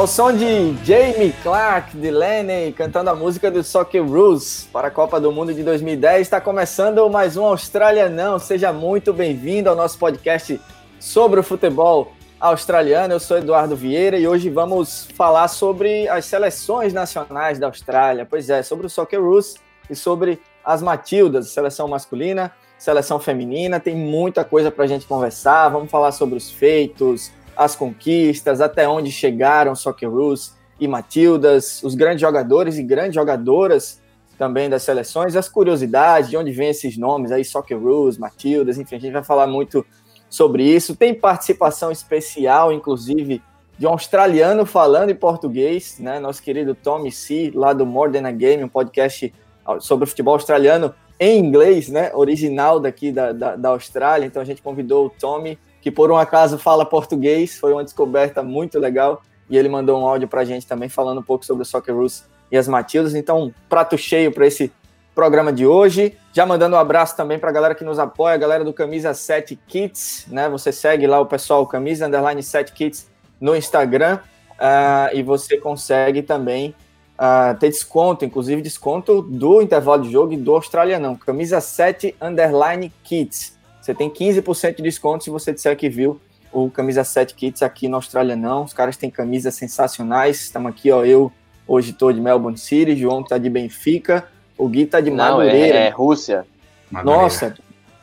Ao som de Jamie Clark, de Lenny, cantando a música do Soccer Rules para a Copa do Mundo de 2010, está começando mais um Austrália Não. Seja muito bem-vindo ao nosso podcast sobre o futebol australiano. Eu sou Eduardo Vieira e hoje vamos falar sobre as seleções nacionais da Austrália. Pois é, sobre o Soccer Rules e sobre as Matildas, seleção masculina, seleção feminina. Tem muita coisa para a gente conversar. Vamos falar sobre os feitos, as conquistas, até onde chegaram Socceroos e Matildas, os grandes jogadores e grandes jogadoras também das seleções, as curiosidades, de onde vêm esses nomes aí, Socceroos, Matildas, enfim, a gente vai falar muito sobre isso. Tem participação especial, inclusive, de um australiano falando em português, né? Nosso querido Tommy C, lá do More Than a Game, um podcast sobre futebol australiano em inglês, né? Original daqui da, da, da Austrália. Então a gente convidou o Tommy que por um acaso fala português, foi uma descoberta muito legal, e ele mandou um áudio para a gente também falando um pouco sobre o Soccer Rus e as Matildas, então prato cheio para esse programa de hoje, já mandando um abraço também para a galera que nos apoia, a galera do Camisa 7 Kits, né, você segue lá o pessoal Camisa Underline 7 Kits no Instagram, uh, e você consegue também uh, ter desconto, inclusive desconto do intervalo de jogo e do australianão, Camisa 7 Underline Kits, você tem 15% de desconto se você disser que viu o Camisa 7 Kits aqui no Austrália não. Os caras têm camisas sensacionais. Estamos aqui, ó, eu hoje estou de Melbourne City, João está de Benfica, o Gui está de não, Madureira. É, é Rússia. Madureira. Nossa,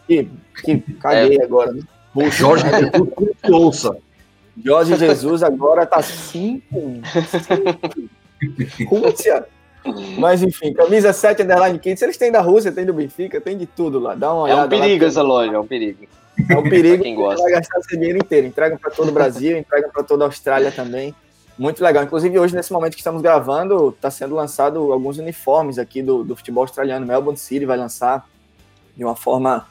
que, que caguei é. agora. Né? Jorge Jesus, ouça. Jorge Jesus agora tá 5. Rússia. Mas enfim, camisa 7 underline 15. Eles têm da Rússia, tem do Benfica, tem de tudo lá. Dá uma olhada. É um perigo lá. essa loja, é um perigo. É um perigo. quem gosta. Vai gastar seu dinheiro inteiro. Entrega para todo o Brasil, entrega para toda a Austrália também. Muito legal. Inclusive, hoje, nesse momento que estamos gravando, está sendo lançado alguns uniformes aqui do, do futebol australiano. Melbourne City vai lançar de uma forma.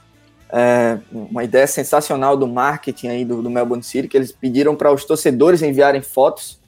É, uma ideia sensacional do marketing aí do, do Melbourne City, que eles pediram para os torcedores enviarem fotos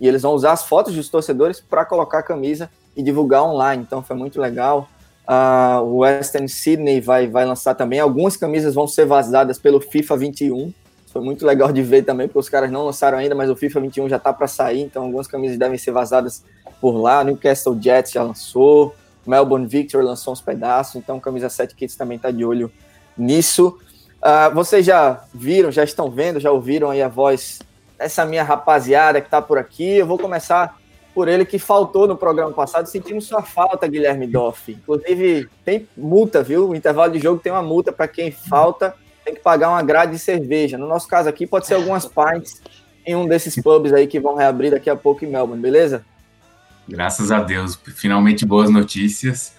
e eles vão usar as fotos dos torcedores para colocar a camisa e divulgar online. Então foi muito legal. Uh, o Western Sydney vai, vai lançar também. Algumas camisas vão ser vazadas pelo FIFA 21. Foi muito legal de ver também, porque os caras não lançaram ainda, mas o FIFA 21 já está para sair, então algumas camisas devem ser vazadas por lá. Newcastle Jets já lançou, Melbourne Victor lançou uns pedaços, então camisa 7 Kits também está de olho nisso. Uh, vocês já viram, já estão vendo, já ouviram aí a voz dessa minha rapaziada que está por aqui. Eu vou começar por ele que faltou no programa passado. Sentimos sua falta, Guilherme Doff. Inclusive, tem multa, viu? O intervalo de jogo tem uma multa para quem falta, tem que pagar uma grade de cerveja. No nosso caso aqui, pode ser algumas pints em um desses pubs aí que vão reabrir daqui a pouco em Melbourne, beleza? Graças a Deus, finalmente boas notícias.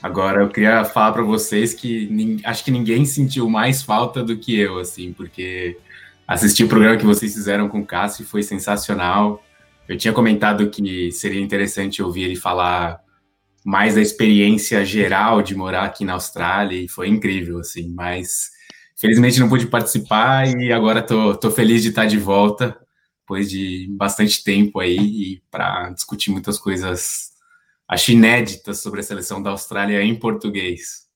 Agora eu queria falar para vocês que acho que ninguém sentiu mais falta do que eu, assim, porque assisti o programa que vocês fizeram com o Cássio foi sensacional. Eu tinha comentado que seria interessante ouvir ele falar mais da experiência geral de morar aqui na Austrália e foi incrível, assim, mas felizmente não pude participar e agora tô, tô feliz de estar de volta depois de bastante tempo aí para discutir muitas coisas acho inéditas sobre a seleção da Austrália em português.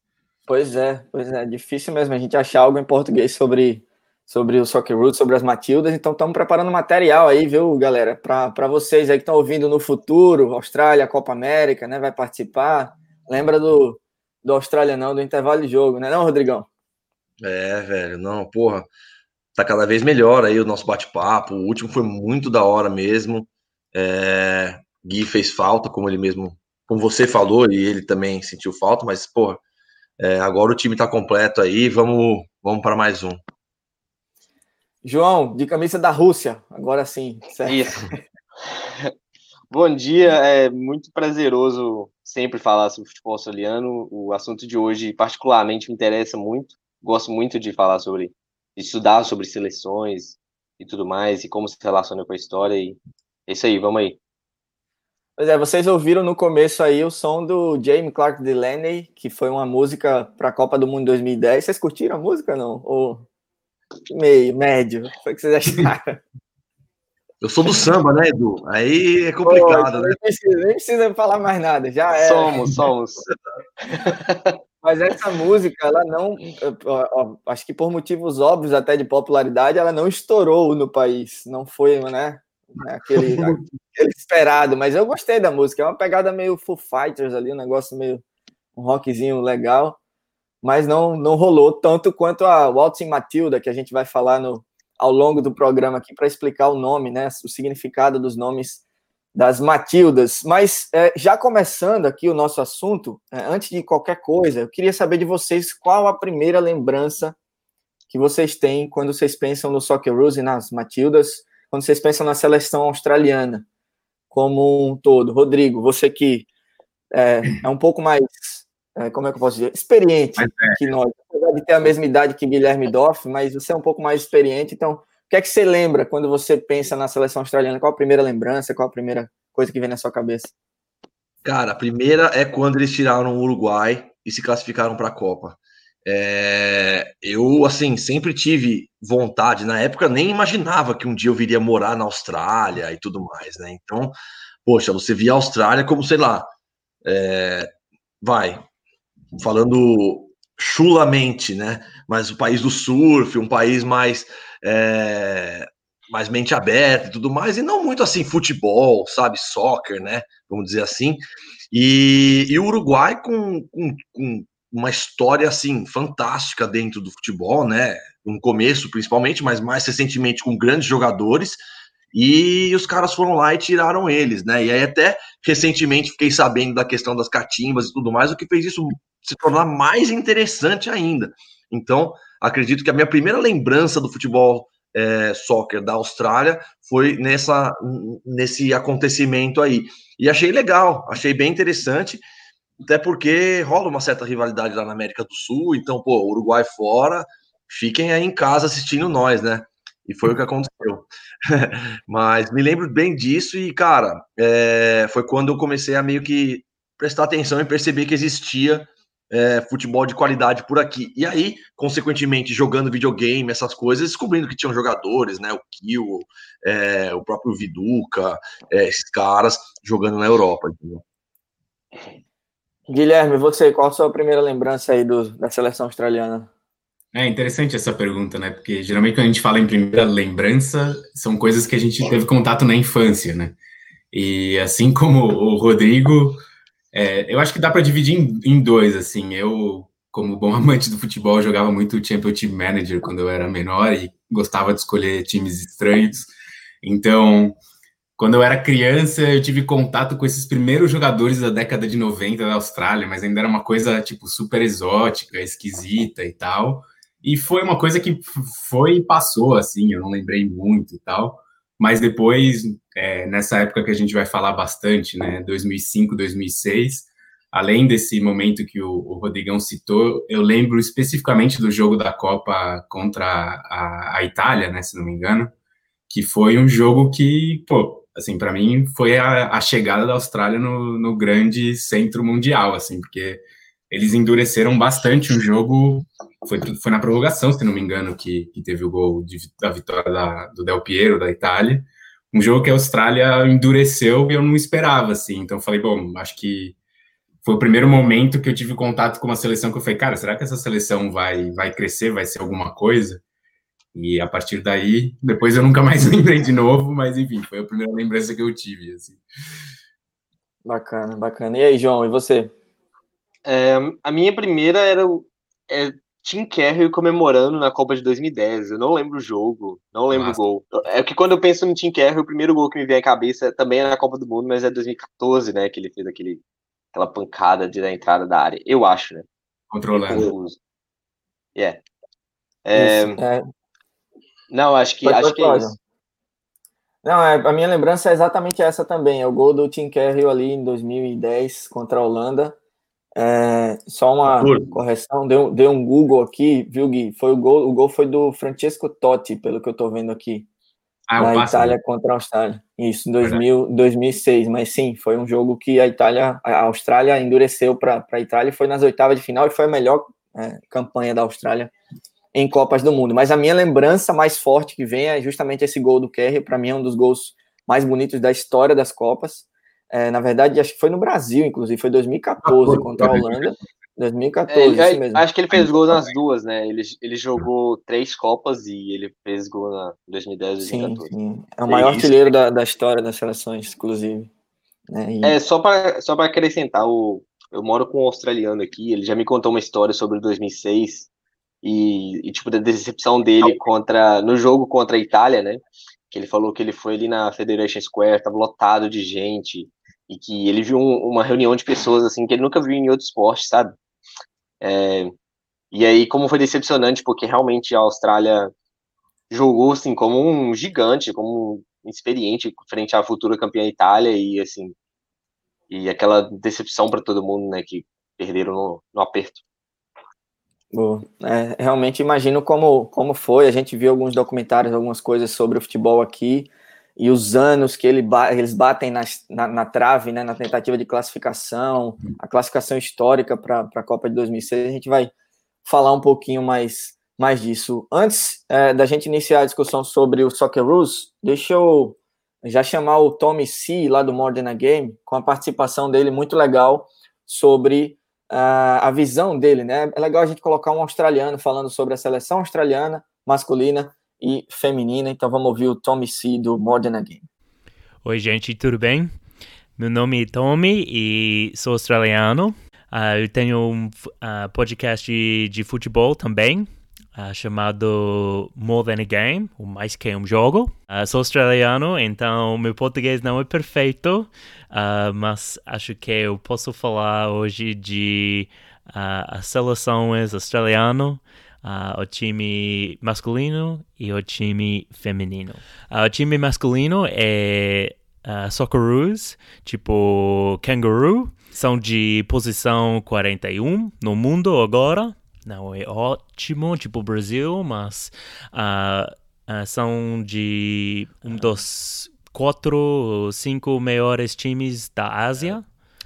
Pois é, pois é, difícil mesmo a gente achar algo em português sobre sobre o Soccer Roots, sobre as Matildas. Então estamos preparando material aí, viu, galera? Para vocês aí que estão ouvindo no futuro, Austrália, Copa América, né? Vai participar. Lembra do, do Austrália, não, do intervalo de jogo, né, não, Rodrigão? É, velho, não, porra. Tá cada vez melhor aí o nosso bate-papo. O último foi muito da hora mesmo. É, Gui fez falta, como ele mesmo, como você falou, e ele também sentiu falta, mas, porra, é, agora o time tá completo aí. Vamos, vamos para mais um. João, de camisa da Rússia, agora sim. Certo? Isso. Bom dia, é muito prazeroso sempre falar sobre futebol australiano. O assunto de hoje, particularmente, me interessa muito. Gosto muito de falar sobre, estudar sobre seleções e tudo mais, e como se relaciona com a história. E é isso aí, vamos aí. Pois é, vocês ouviram no começo aí o som do Jamie Clark Delaney, que foi uma música para a Copa do Mundo 2010. Vocês curtiram a música, não? Ou meio, médio. Foi o que vocês acharam? Eu sou do samba, né, Edu? Aí é complicado, Pô, né? Nem precisa, nem precisa falar mais nada, já é. Somos, somos. Mas essa música, ela não. Acho que por motivos óbvios até de popularidade, ela não estourou no país. Não foi, né? né? aquele, aquele esperado, mas eu gostei da música, é uma pegada meio Foo Fighters ali, um negócio meio um rockzinho legal, mas não, não rolou tanto quanto a Waltzing Matilda, que a gente vai falar no, ao longo do programa aqui para explicar o nome, né, o significado dos nomes das Matildas. Mas é, já começando aqui o nosso assunto, é, antes de qualquer coisa, eu queria saber de vocês qual a primeira lembrança que vocês têm quando vocês pensam no Socceroos e nas Matildas, quando vocês pensam na seleção australiana como um todo. Rodrigo, você que é, é um pouco mais, é, como é que eu posso dizer, experiente que nós, apesar de ter a mesma idade que Guilherme Doff, mas você é um pouco mais experiente, então o que é que você lembra quando você pensa na seleção australiana? Qual a primeira lembrança? Qual a primeira coisa que vem na sua cabeça? Cara, a primeira é quando eles tiraram o Uruguai e se classificaram para a Copa. É, eu, assim, sempre tive vontade. Na época, nem imaginava que um dia eu viria morar na Austrália e tudo mais, né? Então, poxa, você via a Austrália como, sei lá, é, vai, falando chulamente, né? Mas o país do surf, um país mais é, mais mente aberta e tudo mais, e não muito assim futebol, sabe, soccer, né? Vamos dizer assim. E, e o Uruguai com, com, com, uma história assim fantástica dentro do futebol, né? No começo, principalmente, mas mais recentemente com grandes jogadores. E os caras foram lá e tiraram eles, né? E aí até recentemente fiquei sabendo da questão das catimbas e tudo mais, o que fez isso se tornar mais interessante ainda. Então, acredito que a minha primeira lembrança do futebol é, soccer da Austrália foi nessa, nesse acontecimento aí. E achei legal, achei bem interessante, até porque rola uma certa rivalidade lá na América do Sul, então, pô, Uruguai fora, fiquem aí em casa assistindo nós, né? E foi o que aconteceu. Mas me lembro bem disso e, cara, é, foi quando eu comecei a meio que prestar atenção e perceber que existia é, futebol de qualidade por aqui. E aí, consequentemente, jogando videogame, essas coisas, descobrindo que tinham jogadores, né? O Kill, é, o próprio Viduca, esses caras jogando na Europa, entendeu? Guilherme, você, qual a sua primeira lembrança aí do, da seleção australiana? É interessante essa pergunta, né? Porque geralmente quando a gente fala em primeira lembrança, são coisas que a gente teve contato na infância, né? E assim como o Rodrigo, é, eu acho que dá para dividir em, em, dois, assim. Eu, como bom amante do futebol, jogava muito Championship Manager quando eu era menor e gostava de escolher times estranhos. Então, quando eu era criança, eu tive contato com esses primeiros jogadores da década de 90 da Austrália, mas ainda era uma coisa, tipo, super exótica, esquisita e tal. E foi uma coisa que foi e passou, assim, eu não lembrei muito e tal. Mas depois, é, nessa época que a gente vai falar bastante, né, 2005, 2006, além desse momento que o, o Rodrigão citou, eu lembro especificamente do jogo da Copa contra a, a Itália, né, se não me engano, que foi um jogo que, pô, assim, para mim foi a, a, chegada da Austrália no, no grande centro mundial, assim, porque eles endureceram bastante um jogo. Foi, foi na prorrogação, se não me engano, que, que teve o gol de, da vitória da, do Del Piero, da Itália. Um jogo que a Austrália endureceu e eu não esperava, assim. Então, falei, bom, acho que foi o primeiro momento que eu tive contato com uma seleção que eu falei, cara, será que essa seleção vai, vai crescer, vai ser alguma coisa? E a partir daí, depois eu nunca mais lembrei de novo, mas enfim, foi a primeira lembrança que eu tive. Assim. Bacana, bacana. E aí, João, e você? É, a minha primeira era o é, Tim Carrey comemorando na Copa de 2010. Eu não lembro o jogo, não lembro Nossa. o gol. É que quando eu penso no Tim Carrey, o primeiro gol que me vem à cabeça também é na Copa do Mundo, mas é 2014, né? Que ele fez aquele, aquela pancada de, da entrada da área. Eu acho, né? Controlando. Yeah. É, é... Não, acho que, acho que é isso. Não, é, a minha lembrança é exatamente essa também. É o gol do Tim Carrey ali em 2010 contra a Holanda. É, só uma correção, deu, deu um Google aqui, viu, Gui? Foi o gol, o gol foi do Francesco Totti, pelo que eu tô vendo aqui. Ah, na Itália contra a Austrália. Isso, em 2000, 2006. Mas sim, foi um jogo que a Itália, a Austrália endureceu para a Itália, foi nas oitavas de final e foi a melhor é, campanha da Austrália em Copas do Mundo. Mas a minha lembrança mais forte que vem é justamente esse gol do Kerry. Para mim é um dos gols mais bonitos da história das Copas. É, na verdade, acho que foi no Brasil, inclusive, foi 2014 contra a Holanda. 2014, é, isso mesmo. Acho que ele fez gol nas duas, né? Ele, ele jogou três Copas e ele fez gol na 2010 e 2014. Sim, sim. É o maior é artilheiro da, da história das seleções, inclusive. Né? E... É, só para só acrescentar, o, eu moro com um australiano aqui, ele já me contou uma história sobre 2006 e, e tipo, da decepção dele contra no jogo contra a Itália, né? Que ele falou que ele foi ali na Federation Square, tava lotado de gente, e que ele viu um, uma reunião de pessoas assim que ele nunca viu em outro esporte, sabe? É, e aí, como foi decepcionante, porque realmente a Austrália jogou assim como um gigante, como um experiente frente à futura campeã Itália e assim e aquela decepção para todo mundo, né, que perderam no, no aperto. É, realmente imagino como, como foi. A gente viu alguns documentários, algumas coisas sobre o futebol aqui e os anos que ele, eles batem na, na, na, trave, né, na tentativa de classificação, a classificação histórica para a Copa de 2006. A gente vai falar um pouquinho mais, mais disso. Antes é, da gente iniciar a discussão sobre o Soccer Rules, deixa eu já chamar o Tommy C, lá do a Game, com a participação dele muito legal sobre uh, a visão dele, né? É legal a gente colocar um australiano falando sobre a seleção australiana masculina e feminina. Então vamos ouvir o Tommy C do More Than a Game. Oi, gente, tudo bem? Meu nome é Tommy e sou australiano. Uh, eu tenho um uh, podcast de, de, futebol também, uh, chamado More Than a Game, o mais que um jogo. sou australiano, então meu português não é perfeito, mas acho que eu posso falar hoje de as seleções australiano uh, o time masculino e o time feminino. Uh, o time masculino é uh, Socceroos, tipo Kangaroo, são de posição 41 no mundo agora. Não é ótimo, tipo Brasil, mas uh, uh, são de um dos quatro ou cinco maiores times da Ásia.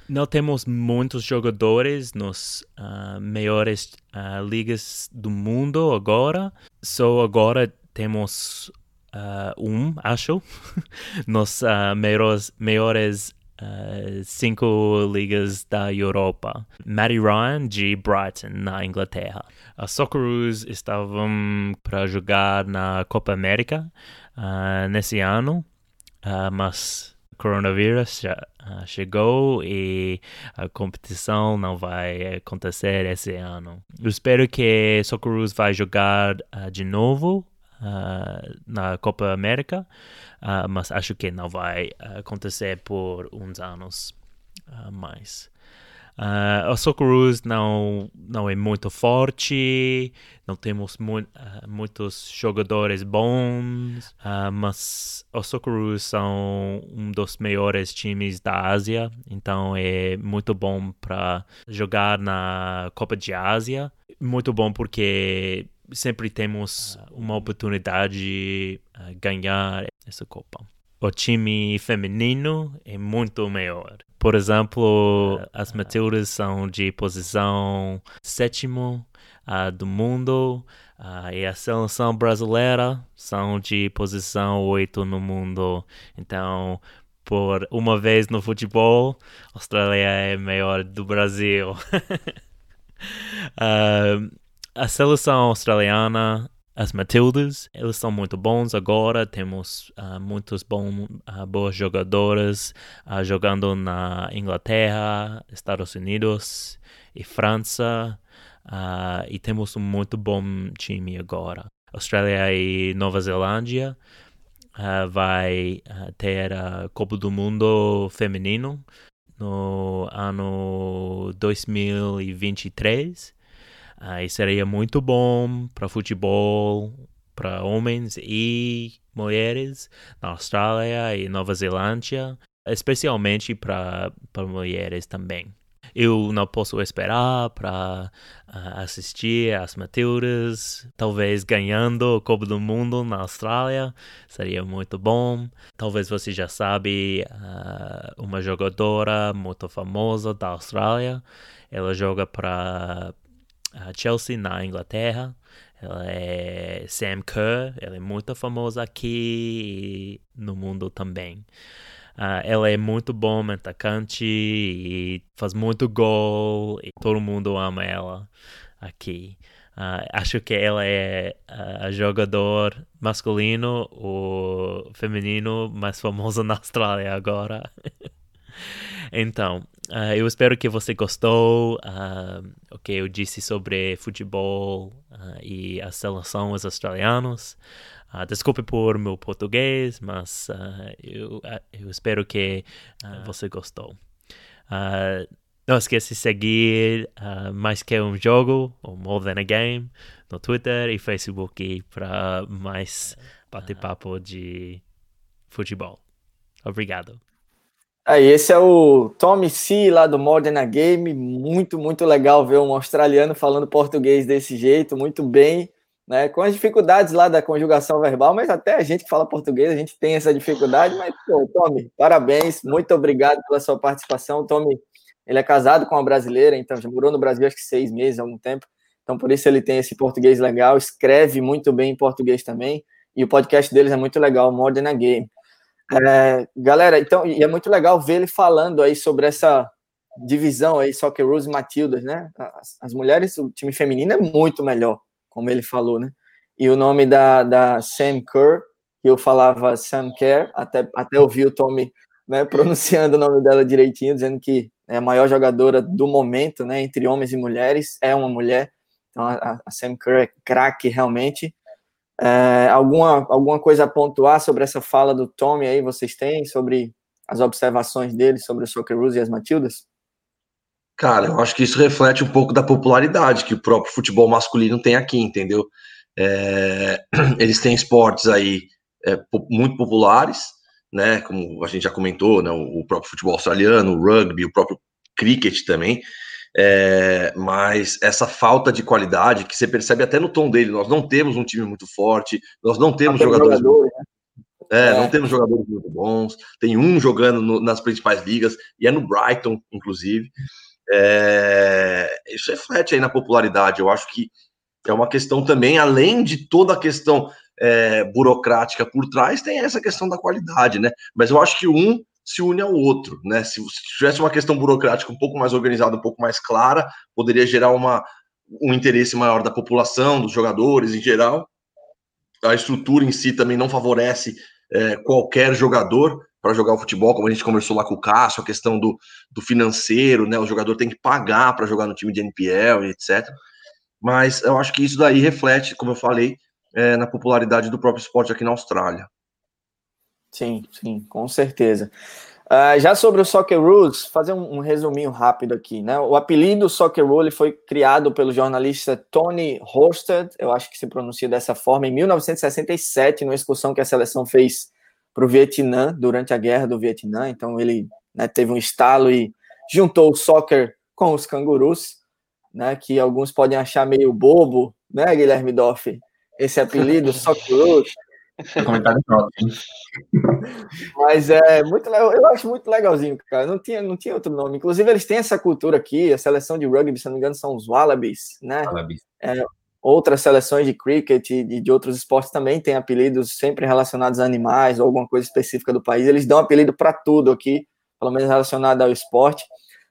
Não temos muitos jogadores nos uh, maiores uh, ligas do mundo agora. Só agora temos uh, um, acho, nos maiores, maiores cinco ligas da Europa. Matty Ryan de Brighton, na Inglaterra. A Socceroos estavam para jogar na Copa América nesse ano, mas coronavírus já uh, chegou e a competição não vai acontecer esse ano. Eu espero que Socceroos vai jogar uh, de novo uh, na Copa América, mas acho que não vai acontecer por uns anos mais. Uh, o Socceroos não, não é muito forte, não temos mu uh, muitos jogadores bons, uh, mas os Socceroos são um dos melhores times da Ásia, então é muito bom para jogar na Copa de Ásia. Muito bom porque sempre temos uma oportunidade de ganhar essa Copa. O time feminino é muito melhor. Por exemplo, as Matildas são de posição sétimo uh, do mundo uh, e a seleção brasileira são de posição oito no mundo. Então, por uma vez no futebol, a Austrália é melhor do Brasil. uh, a seleção australiana as Matildas, eles são muito bons agora, temos uh, muitos bons, uh, boas jogadoras uh, jogando na Inglaterra, Estados Unidos e França, e temos um muito bom time agora. Austrália e Nova Zelândia vai ter a Copa do Mundo feminino no ano 2023 Aí seria muito bom para futebol, para homens e mulheres na Austrália e Nova Zelândia, especialmente para mulheres também. Eu não posso esperar para uh, assistir as Matildas, talvez ganhando o Copa do Mundo na Austrália, seria muito bom. Talvez você já sabe uh, uma jogadora muito famosa da Austrália, ela joga para a Chelsea na Inglaterra. Ela é Sam Kerr, ela é muito famosa aqui e no mundo também. Uh, ela é muito bom, atacante e faz muito gol e todo mundo ama ela aqui. Uh, acho que ela é a jogador masculino ou feminino mais famoso na Austrália agora. Então, uh, eu espero que você gostou uh, o que eu disse sobre futebol e as seleções australianas. Uh, desculpe por meu português, mas uh, eu, eu, espero que uh, você gostou. não esqueça de seguir Mais Que Um Jogo, ou More Than a Game, no Twitter e Facebook para mais bate-papo de futebol. Obrigado. Aí, esse é o Tommy C lá do More Than a Game. Muito, muito legal ver um australiano falando português desse jeito, muito bem né, com as dificuldades lá da conjugação verbal, mas até a gente que fala português, a gente tem essa dificuldade, mas, pô, Tommy, parabéns, muito obrigado pela sua participação, Tommy, ele é casado com uma brasileira, então já morou no Brasil acho que seis meses, algum tempo, então por isso ele tem esse português legal, escreve muito bem em português também, e o podcast deles é muito legal, More Than a Game. É, galera, então, e é muito legal ver ele falando aí sobre essa divisão aí, Soccer Rules e Matildas, né, as, as mulheres, o time feminino é muito melhor, como ele falou, né? E o nome da, da Sam Kerr, que eu falava Sam Kerr, até, até ouvir o Tommy né, pronunciando o nome dela direitinho, dizendo que é a maior jogadora do momento, né, entre homens e mulheres, é uma mulher. Então a, a Sam Kerr é craque realmente. É, alguma, alguma coisa a pontuar sobre essa fala do Tommy aí, vocês têm, sobre as observações dele sobre o Socceroos e as Matildas? Cara, eu acho que isso reflete um pouco da popularidade que o próprio futebol masculino tem aqui, entendeu? É, eles têm esportes aí é, muito populares, né? Como a gente já comentou, né? O, próprio futebol australiano, o rugby, o próprio cricket também. É, mas essa falta de qualidade que você percebe até no tom dele, nós não temos um time muito forte, nós não temos jogadores. Jogador, né? É, é, não temos jogadores muito bons. Tem um jogando no, nas principais ligas, e é no Brighton, inclusive. É, isso reflete aí na popularidade. Eu acho que é uma questão também, além de toda a questão é, burocrática por trás, tem essa questão da qualidade, né? Mas eu acho que um se une ao outro, né? Se, se tivesse uma questão burocrática um pouco mais organizada, um pouco mais clara, poderia gerar uma, um interesse maior da população, dos jogadores em geral. A estrutura em si também não favorece é, qualquer jogador, para jogar o futebol, como a gente conversou lá com o Cássio, a questão do, do financeiro, né? O jogador tem que pagar para jogar no time de NPL etc. Mas eu acho que isso daí reflete, como eu falei, é, na popularidade do próprio esporte aqui na Austrália. Sim, sim, com certeza. Uh, já sobre o Soccer Rules, fazer um, um, resuminho rápido aqui, né? O apelido Soccer Rule foi criado pelo jornalista Tony Hosted, eu acho que se pronuncia dessa forma, em 1967, numa excursão que a seleção fez para o Vietnã durante a guerra do Vietnã. Então ele né, teve um estalo e juntou o soccer com os cangurus, né, que alguns podem achar meio bobo, né, Guilherme Doff? Esse apelido, Socceroos. Comentário próprio. Mas é muito legal, eu acho muito legalzinho, cara. Não tinha, não tinha outro nome. Inclusive, eles têm essa cultura aqui, a seleção de rugby, se não me engano, são os Wallabies, né? Wallabies. É, outras seleções de cricket e de outros esportes também têm apelidos sempre relacionados a animais ou alguma coisa específica do país. Eles dão apelido para tudo aqui, pelo menos relacionado ao esporte.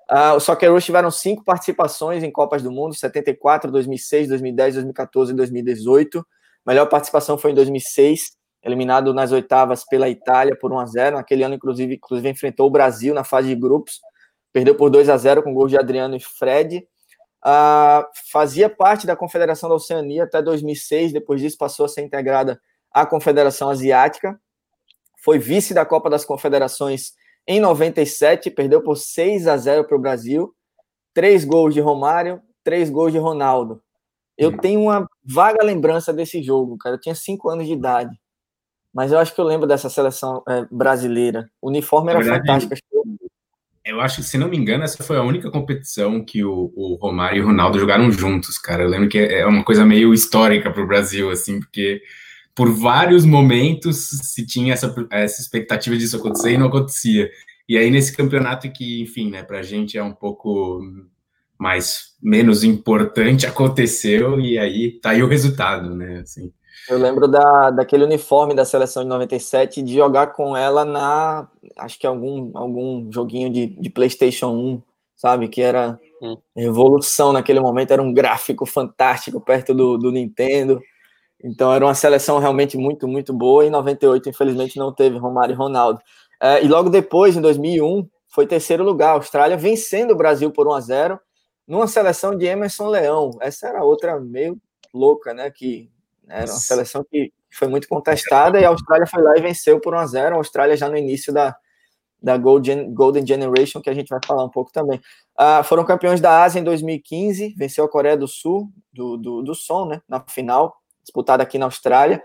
Uh, os Socceroos tiveram cinco participações em Copas do Mundo, 74, 2006, 2010, 2014 e 2018. A melhor participação foi em 2006, eliminado nas oitavas pela Itália por 1 a 0 Naquele ano, inclusive, inclusive enfrentou o Brasil na fase de grupos, perdeu por 2 a 0 com gols de Adriano e Fred uh, fazia parte da Confederação da Oceania até 2006, depois disso passou a ser integrada à Confederação Asiática, foi vice da Copa das Confederações em 97, perdeu por 6 a 0 para o Brasil, três gols de Romário, três gols de Ronaldo. Eu hum. tenho uma vaga lembrança desse jogo, cara. Eu tinha cinco anos de idade. Mas eu acho que eu lembro dessa seleção é, brasileira. O uniforme era verdade, fantástico eu acho que, se não me engano, essa foi a única competição que o, o Romário e o Ronaldo jogaram juntos, cara. Eu lembro que é uma coisa meio histórica para o Brasil, assim, porque por vários momentos se tinha essa, essa expectativa disso acontecer e não acontecia. E aí, nesse campeonato que, enfim, né, para a gente é um pouco mais menos importante, aconteceu e aí tá aí o resultado, né? Assim. Eu lembro da, daquele uniforme da seleção de 97 de jogar com ela na. Acho que algum, algum joguinho de, de PlayStation 1, sabe? Que era hum. revolução naquele momento, era um gráfico fantástico perto do, do Nintendo. Então era uma seleção realmente muito, muito boa. Em 98, infelizmente, não teve Romário e Ronaldo. É, e logo depois, em 2001, foi terceiro lugar. A Austrália vencendo o Brasil por 1 a 0 numa seleção de Emerson Leão. Essa era outra meio louca, né? Que era uma seleção que foi muito contestada e a Austrália foi lá e venceu por 1 a 0 A Austrália já no início da, da Golden, Golden Generation, que a gente vai falar um pouco também. Uh, foram campeões da Ásia em 2015, venceu a Coreia do Sul, do, do, do Som, né? Na final, disputada aqui na Austrália.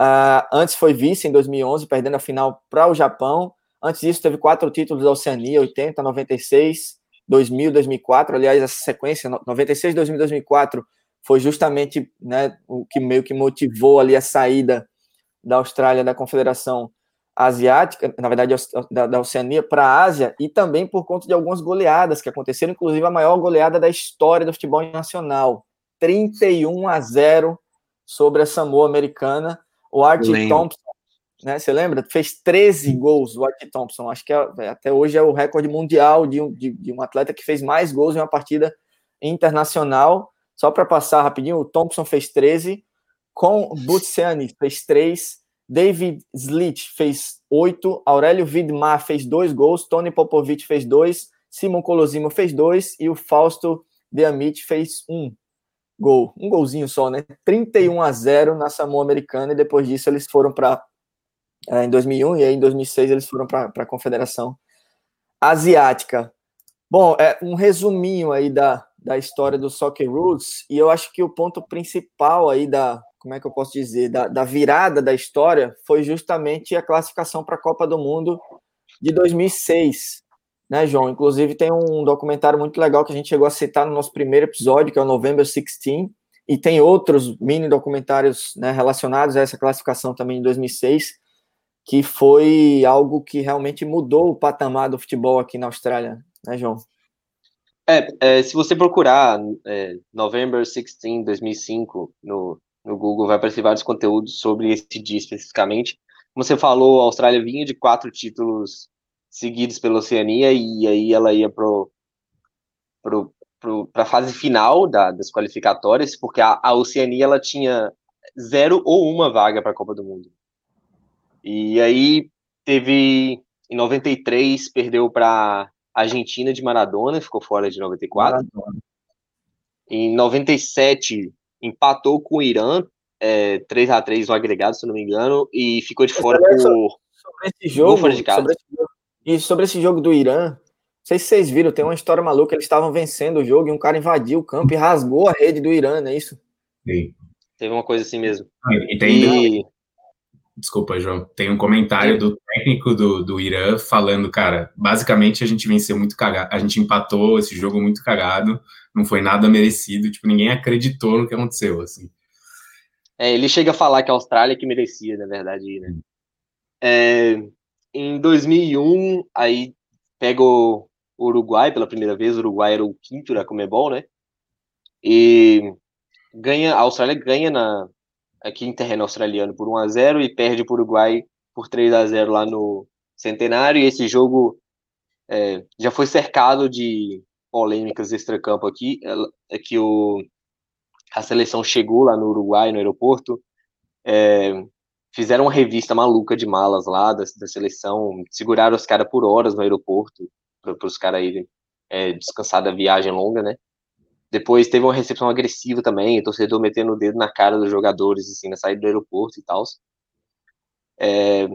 Uh, antes foi vice em 2011, perdendo a final para o Japão. Antes disso, teve quatro títulos da Oceania: 80, 96, 2000, 2004. Aliás, essa sequência, 96, 2000, 2004, foi justamente né, o que meio que motivou ali a saída da Austrália da Confederação Asiática, na verdade, da, da Oceania, para a Ásia, e também por conta de algumas goleadas que aconteceram, inclusive a maior goleada da história do futebol nacional: 31 a 0 sobre a Samoa americana. O Art Thompson né? Você lembra? Fez 13 gols o Art Thompson. Acho que é, é, até hoje é o recorde mundial de um, de, de um atleta que fez mais gols em uma partida internacional. Só para passar rapidinho, o Thompson fez 13, com Butsiani fez 3, David Slit fez 8, Aurélio Vidmar fez 2 gols, Tony Popovic fez 2, Simon Colosimo fez 2 e o Fausto Deamit fez 1 um gol. Um golzinho só, né? 31 a 0 na Samoa Americana e depois disso eles foram para é, em 2001, e aí em 2006 eles foram para a Confederação Asiática. Bom, é um resuminho aí da, da história do Soccer Roots, e eu acho que o ponto principal aí da, como é que eu posso dizer, da, da virada da história foi justamente a classificação para a Copa do Mundo de 2006, né, João? Inclusive tem um documentário muito legal que a gente chegou a citar no nosso primeiro episódio, que é o November 16, e tem outros mini documentários né, relacionados a essa classificação também em 2006, que foi algo que realmente mudou o patamar do futebol aqui na Austrália, né, João? É, é se você procurar é, November 16, 2005 no, no Google, vai aparecer vários conteúdos sobre esse dia especificamente. Como você falou, a Austrália vinha de quatro títulos seguidos pela Oceania e aí ela ia pro, para a fase final da, das qualificatórias, porque a, a Oceania ela tinha zero ou uma vaga para a Copa do Mundo. E aí teve em 93 perdeu para Argentina de Maradona, ficou fora de 94. Maradona. Em 97 empatou com o Irã, é, 3 a 3 no agregado, se não me engano, e ficou de fora por sobre esse jogo, fora de casa. Sobre esse, e sobre esse jogo do Irã, não sei se vocês viram, tem uma história maluca, eles estavam vencendo o jogo e um cara invadiu o campo e rasgou a rede do Irã, não é isso? Sim. Teve uma coisa assim mesmo. E tem, e... Desculpa, João. Tem um comentário do técnico do, do Irã falando, cara, basicamente a gente venceu muito cagado, a gente empatou esse jogo muito cagado, não foi nada merecido, tipo, ninguém acreditou no que aconteceu, assim. É, ele chega a falar que a Austrália que merecia, na verdade, né? É, em 2001, aí pega o Uruguai pela primeira vez, o Uruguai era o quinto da Comebol, né? E ganha, a Austrália ganha na, aqui em terreno australiano por 1 a 0 e perde para o Uruguai por 3 a 0 lá no Centenário. E esse jogo é, já foi cercado de polêmicas extra-campo aqui. É que o, a seleção chegou lá no Uruguai, no aeroporto, é, fizeram uma revista maluca de malas lá da, da seleção, seguraram os caras por horas no aeroporto, para os caras irem é, descansar da viagem longa, né? Depois teve uma recepção agressiva também, o torcedor metendo o dedo na cara dos jogadores, assim, na saída do aeroporto e tal. É,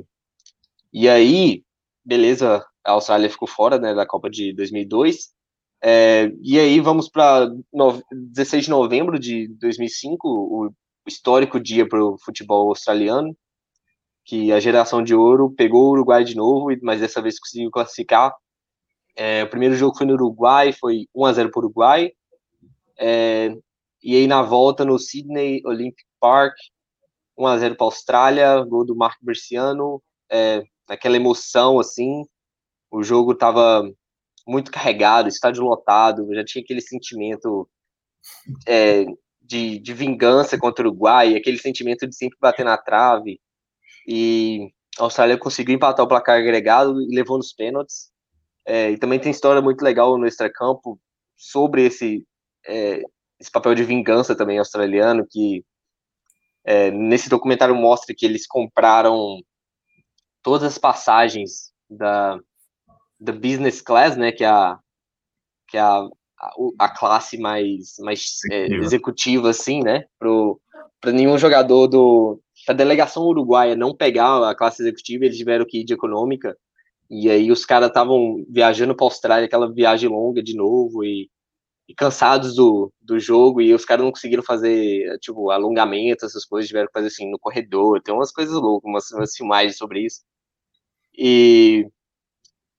e aí, beleza, a Austrália ficou fora né, da Copa de 2002. É, e aí vamos para 16 de novembro de 2005, o histórico dia para o futebol australiano, que a geração de ouro pegou o Uruguai de novo, mas dessa vez conseguiu classificar. É, o primeiro jogo foi no Uruguai, foi 1 a 0 para o Uruguai. É, e aí na volta no Sydney Olympic Park, 1x0 para a Austrália, gol do Marco Berciano, é, aquela emoção assim, o jogo estava muito carregado, estádio lotado, já tinha aquele sentimento é, de, de vingança contra o Uruguai, aquele sentimento de sempre bater na trave. E a Austrália conseguiu empatar o placar agregado e levou nos pênaltis. É, e também tem história muito legal no extracampo sobre esse, é, esse papel de vingança também australiano, que é, nesse documentário mostra que eles compraram todas as passagens da, da business class, né, que é a, que é a, a, a classe mais, mais é, executiva, assim, né, para nenhum jogador do, a delegação uruguaia não pegar a classe executiva, eles tiveram que ir de econômica, e aí os caras estavam viajando para a Austrália, aquela viagem longa de novo, e, e, cansados do, do jogo, e os caras não conseguiram fazer, tipo, alongamento, essas coisas, tiveram que fazer assim, no corredor, tem umas coisas loucas, umas, umas filmagens sobre isso. E,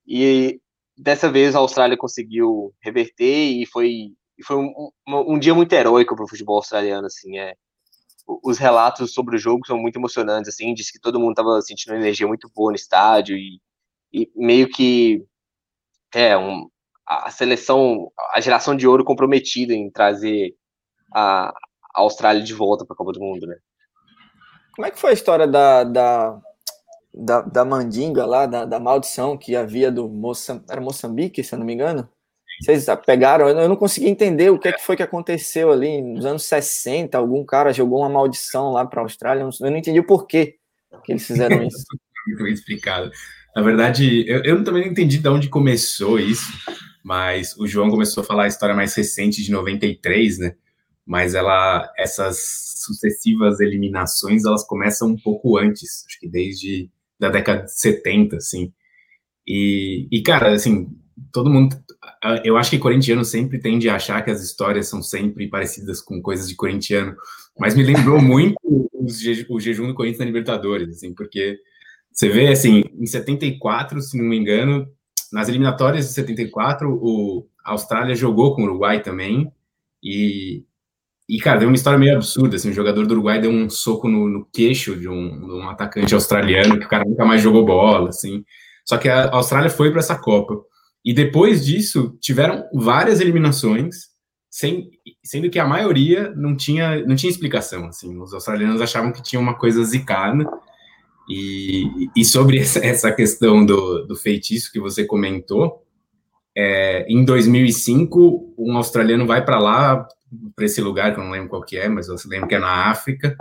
e dessa vez a Austrália conseguiu reverter, e foi, foi um, um, um dia muito heróico para o futebol australiano, assim, é os relatos sobre o jogo são muito emocionantes, assim, diz que todo mundo estava sentindo uma energia muito boa no estádio e, e meio que é um, a seleção, a geração de ouro comprometida em trazer a, a Austrália de volta para a Copa do Mundo, né? Como é que foi a história da, da, da, da mandinga lá, da, da maldição que havia do Moçam, era Moçambique, se eu não me engano? Vocês pegaram, eu não consegui entender o que, é que foi que aconteceu ali nos anos 60. Algum cara jogou uma maldição lá para a Austrália. Eu não entendi o porquê que eles fizeram isso. Muito explicado. Na verdade, eu, eu também não entendi de onde começou isso, mas o João começou a falar a história mais recente de 93, né? Mas ela, essas sucessivas eliminações, elas começam um pouco antes, acho que desde da década de 70, assim. E, e cara, assim, todo mundo. Eu acho que corintiano sempre tende a achar que as histórias são sempre parecidas com coisas de corintiano, mas me lembrou muito o jejum do Corinthians na Libertadores, assim, porque você vê, assim, em 74, se não me engano, nas eliminatórias de 74, o a Austrália jogou com o Uruguai também, e, e cara, deu uma história meio absurda, assim, o jogador do Uruguai deu um soco no, no queixo de um, de um atacante australiano, que o cara nunca mais jogou bola, assim, só que a Austrália foi para essa Copa. E depois disso, tiveram várias eliminações, sem, sendo que a maioria não tinha, não tinha explicação. Assim, os australianos achavam que tinha uma coisa zicada. E, e sobre essa, questão do, do feitiço que você comentou, é, em 2005, um australiano vai para lá, para esse lugar, que eu não lembro qual que é, mas eu lembro que é na África,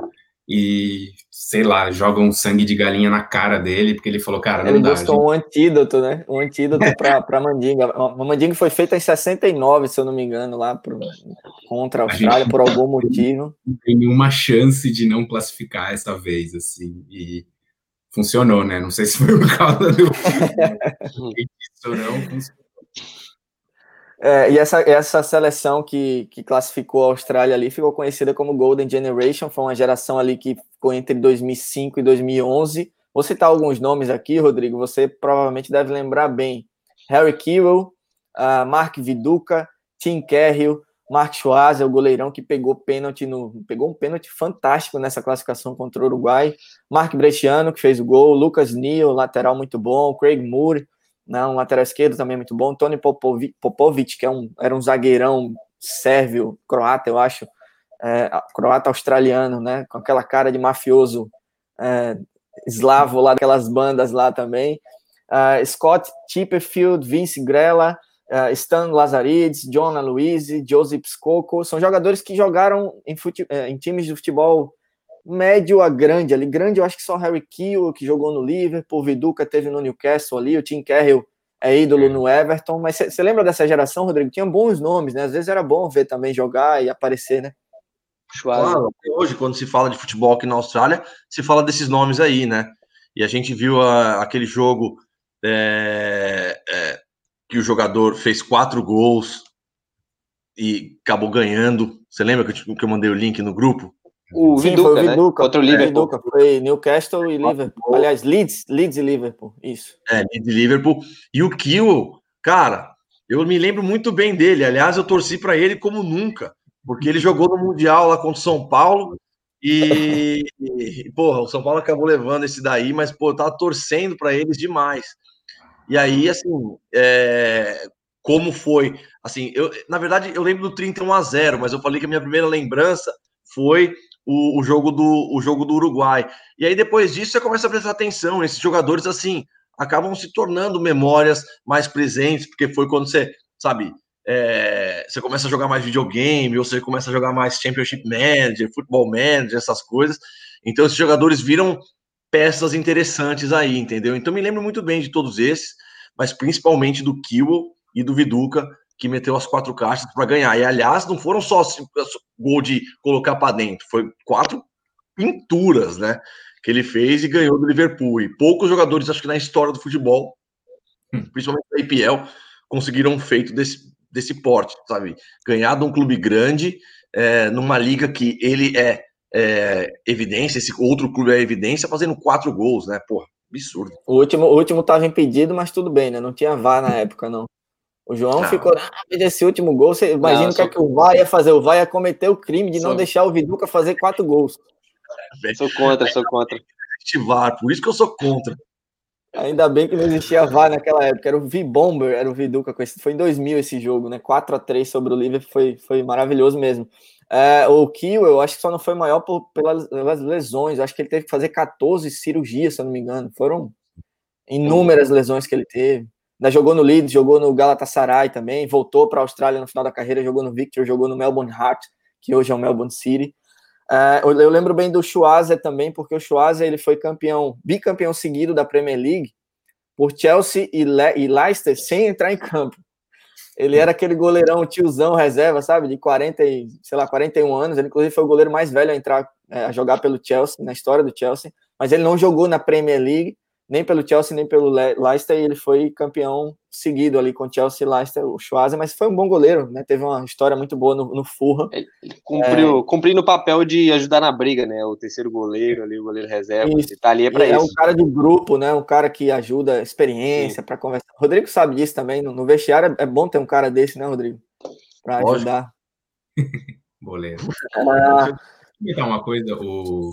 e, sei lá, jogam sangue de galinha na cara dele, porque ele falou, cara, não ele dá. Ele buscou gente... um antídoto, né? Um antídoto para a mandinga. A mandinga foi feita em 69, se eu não me engano, lá pro, contra a Austrália, a por algum motivo. Não tem nenhuma chance de não classificar essa vez, assim, e funcionou, né? Não sei se foi por causa do... Isso não, funcionou. É, e essa, essa seleção que, que classificou a Austrália ali ficou conhecida como Golden Generation, foi uma geração ali que ficou entre 2005 e 2011. Vou citar alguns nomes aqui, Rodrigo, você provavelmente deve lembrar bem. Harry Kewell, uh, Mark Viduca, Tim Cahill, Mark Schwarzer, o goleirão que pegou pênalti no pegou um pênalti fantástico nessa classificação contra o Uruguai. Mark Bresciano, que fez o gol, Lucas Neal, lateral muito bom, Craig Moore, né, um lateral esquerdo também muito bom, Tony Popovic, Popovic que é um, era um zagueirão sérvio, croata, eu acho, é, croata australiano, né, com aquela cara de mafioso é, eslavo lá daquelas bandas lá também, uh, Scott Chipperfield, Vince Grella, uh, Stan Lazaridis, John Aloisi, Joseph Skoko, são jogadores que jogaram em, fute é, em times de futebol médio a grande ali. Grande, eu acho que só Harry Kewell, que jogou no Liverpool, Viduca teve no Newcastle ali, o Tim Carroll é ídolo é. no Everton. Mas você lembra dessa geração, Rodrigo? Tinha bons nomes, né? Às vezes era bom ver também jogar e aparecer, né? Claro, hoje, quando se fala de futebol aqui na Austrália, se fala desses nomes aí, né? E a gente viu a, aquele jogo é, é, que o jogador fez quatro gols e acabou ganhando. Você lembra que eu, que eu mandei o link no grupo? O Sim, Viduca, foi o? Viduca, né? Contra o Liverpool. Viduca, foi Newcastle e Liverpool. Aliás, Leeds, Leeds e Liverpool, isso. É, Leeds e Liverpool. E o Kill, cara, eu me lembro muito bem dele. Aliás, eu torci para ele como nunca, porque ele jogou no Mundial lá contra o São Paulo e, e, porra, o São Paulo acabou levando esse daí, mas, pô, eu tava torcendo para eles demais. E aí, assim, é, como foi Assim, eu, na verdade, eu lembro do 31 a 0, mas eu falei que a minha primeira lembrança foi o, o, jogo do, o jogo do Uruguai. E aí, depois disso, você começa a prestar atenção. Esses jogadores, assim, acabam se tornando memórias mais presentes, porque foi quando você, sabe, é, você começa a jogar mais videogame, ou você começa a jogar mais Championship Manager, Football Manager, essas coisas. Então, esses jogadores viram peças interessantes aí, entendeu? Então, me lembro muito bem de todos esses, mas principalmente do Kiwell e do Viduca, que meteu as quatro caixas para ganhar. E, aliás, não foram só gol de colocar para dentro, foi quatro pinturas, né? Que ele fez e ganhou do Liverpool. E poucos jogadores, acho que na história do futebol, hum. principalmente da IPL, conseguiram um feito desse, desse porte, sabe? Ganhar de um clube grande, é, numa liga que ele é, é, evidência, esse outro clube é evidência, fazendo quatro gols, né? Porra, absurdo. O último, o último tava impedido, mas tudo bem, né? Não tinha VAR na época, não. O João não. ficou, ah, esse último gol, você imagina o que, é que o VAR ia fazer? O VAR ia cometer o crime de sou... não deixar o Viduca fazer quatro gols. Sou contra, sou contra. VAR, por isso que eu sou contra. Ainda bem que não existia VAR naquela época, era o V-Bomber, era o Viduca, foi em 2000 esse jogo, né, 4 a 3 sobre o Liverpool, foi, foi maravilhoso mesmo. É, o Kiel, eu acho que só não foi maior por, pelas, lesões, eu acho que ele teve que fazer 14 cirurgias, se eu não me engano, foram inúmeras lesões que ele teve. Ainda jogou no Leeds, jogou no Galatasaray também, voltou para a Austrália no final da carreira, jogou no Victor, jogou no Melbourne Heart, que hoje é o Melbourne City. Uh, eu, lembro bem do Schwarzer também, porque o Schwarzer ele foi campeão, bicampeão seguido da Premier League por Chelsea e, Le e Leicester sem entrar em campo. Ele era aquele goleirão, tiozão, reserva, sabe, de 40 e, sei lá, 41 anos. Ele, inclusive, foi o goleiro mais velho a entrar, é, a jogar pelo Chelsea, na história do Chelsea. Mas ele não jogou na Premier League nem pelo Chelsea, nem pelo Leicester, e ele foi campeão seguido ali com Chelsea e Leicester, o Schwarzer, mas foi um bom goleiro, né? Teve uma história muito boa no, no Fulham. Ele cumpriu, é... cumprindo o papel de ajudar na briga, né? O terceiro goleiro ali, o goleiro reserva, isso. tá ali é para isso. É um cara do grupo, né? Um cara que ajuda experiência para conversar. Rodrigo sabe disso também, no, no vestiário é bom ter um cara desse, né, Rodrigo? Para ajudar. goleiro. Ah, comentar uma coisa, o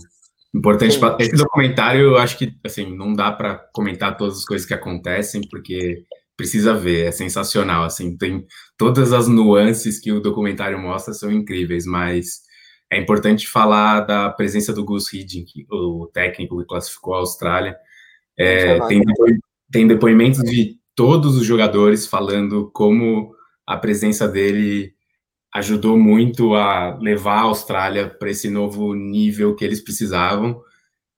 Importante, Sim. esse documentário, eu acho que, assim, não dá para comentar todas as coisas que acontecem, porque precisa ver, é sensacional, assim, tem todas as nuances que o documentário mostra são incríveis, mas é importante falar da presença do Gus Hiddink, o técnico que classificou a Austrália. É, tem, tem depoimentos de todos os jogadores falando como a presença dele ajudou muito a levar a Austrália para esse novo nível que eles precisavam.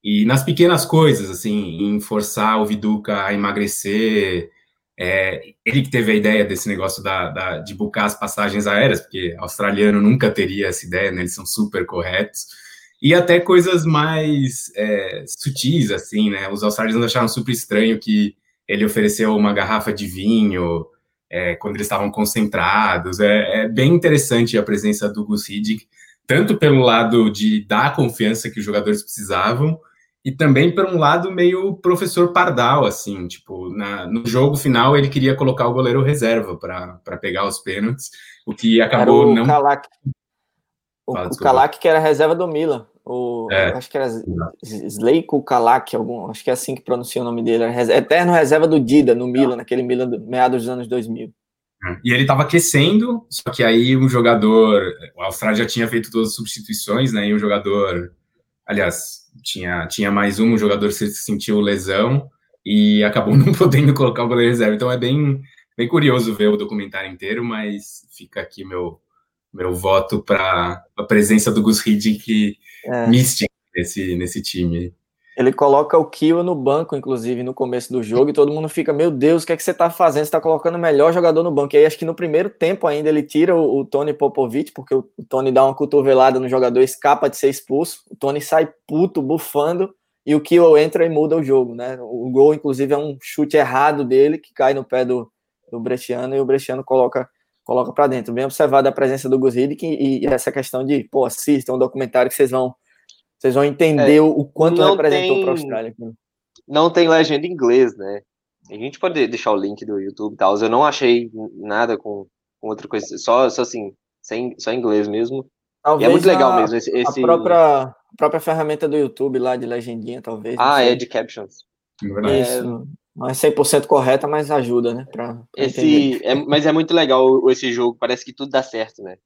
E nas pequenas coisas, assim, em forçar o Viduca a emagrecer, é, ele que teve a ideia desse negócio da, da, de buscar as passagens aéreas, porque australiano nunca teria essa ideia, né? Eles são super corretos. E até coisas mais é, sutis, assim, né? Os australianos acharam super estranho que ele ofereceu uma garrafa de vinho é, quando eles estavam concentrados. É, é, bem interessante a presença do Gus Hiddink, tanto pelo lado de dar a confiança que os jogadores precisavam, e também por um lado meio professor Pardal, assim, tipo, na, no jogo final ele queria colocar o goleiro reserva para pegar os pênaltis, o que acabou o não... Kalak. O, Fala, o Kalak que era reserva do Milan. O, é. Acho que era Sleiko Kalak, algum, acho que é assim que pronuncia o nome dele. Era eterno reserva do Dida, no Milan, naquele Milan do, meados dos anos 2000. É. E ele estava aquecendo, só que aí um jogador, o Austrália já tinha feito todas as substituições, né? E um jogador, aliás, tinha, tinha mais um, um jogador que sentiu lesão e acabou não podendo colocar o goleiro reserva. Então é bem, bem curioso ver o documentário inteiro, mas fica aqui meu, meu voto para a presença do Gus Hiddink é. mística nesse, nesse time. Ele coloca o Kiwa no banco, inclusive, no começo do jogo, e todo mundo fica, meu Deus, o que é que você tá fazendo? Você tá colocando o melhor jogador no banco. E aí, acho que no primeiro tempo ainda ele tira o, o Tony Popovic, porque o, o, Tony dá uma cotovelada no jogador, escapa de ser expulso. O Tony sai puto, bufando, e o Kiwa entra e muda o jogo, né? O gol, inclusive, é um chute errado dele, que cai no pé do, do Bresciano, e o Bresciano coloca coloca para dentro. Bem observado a presença do Gus Hiddink e, e, essa questão de, pô, assistam um documentário que vocês vão, vocês vão entender é, o quanto representou para a Austrália. Não tem legenda em inglês, né? A gente pode deixar o link do YouTube e tal. Eu não achei nada com, com outra coisa, só, só assim, sem, só em inglês mesmo. Talvez e é muito legal a, mesmo esse, esse... A própria, a própria ferramenta do YouTube lá de legendinha, talvez. Ah, é de captions. Isso. Não é 100% correta, mas ajuda, né? Pra, pra esse, é, mas é muito legal esse jogo, parece que tudo dá certo, né?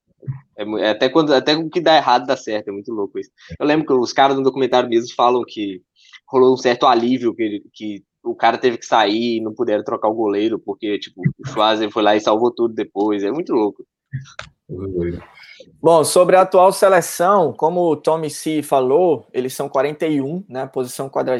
É, é, até quando até o que dá errado dá certo, é muito louco isso. Eu lembro que os caras no documentário mesmo falam que rolou um certo alívio que, que o cara teve que sair e não puderam trocar o goleiro, porque, tipo, o Schwarzer foi lá e salvou tudo depois. É muito louco. Bom, sobre a atual seleção, como o Tommy C falou, eles são 41, né? Posição 41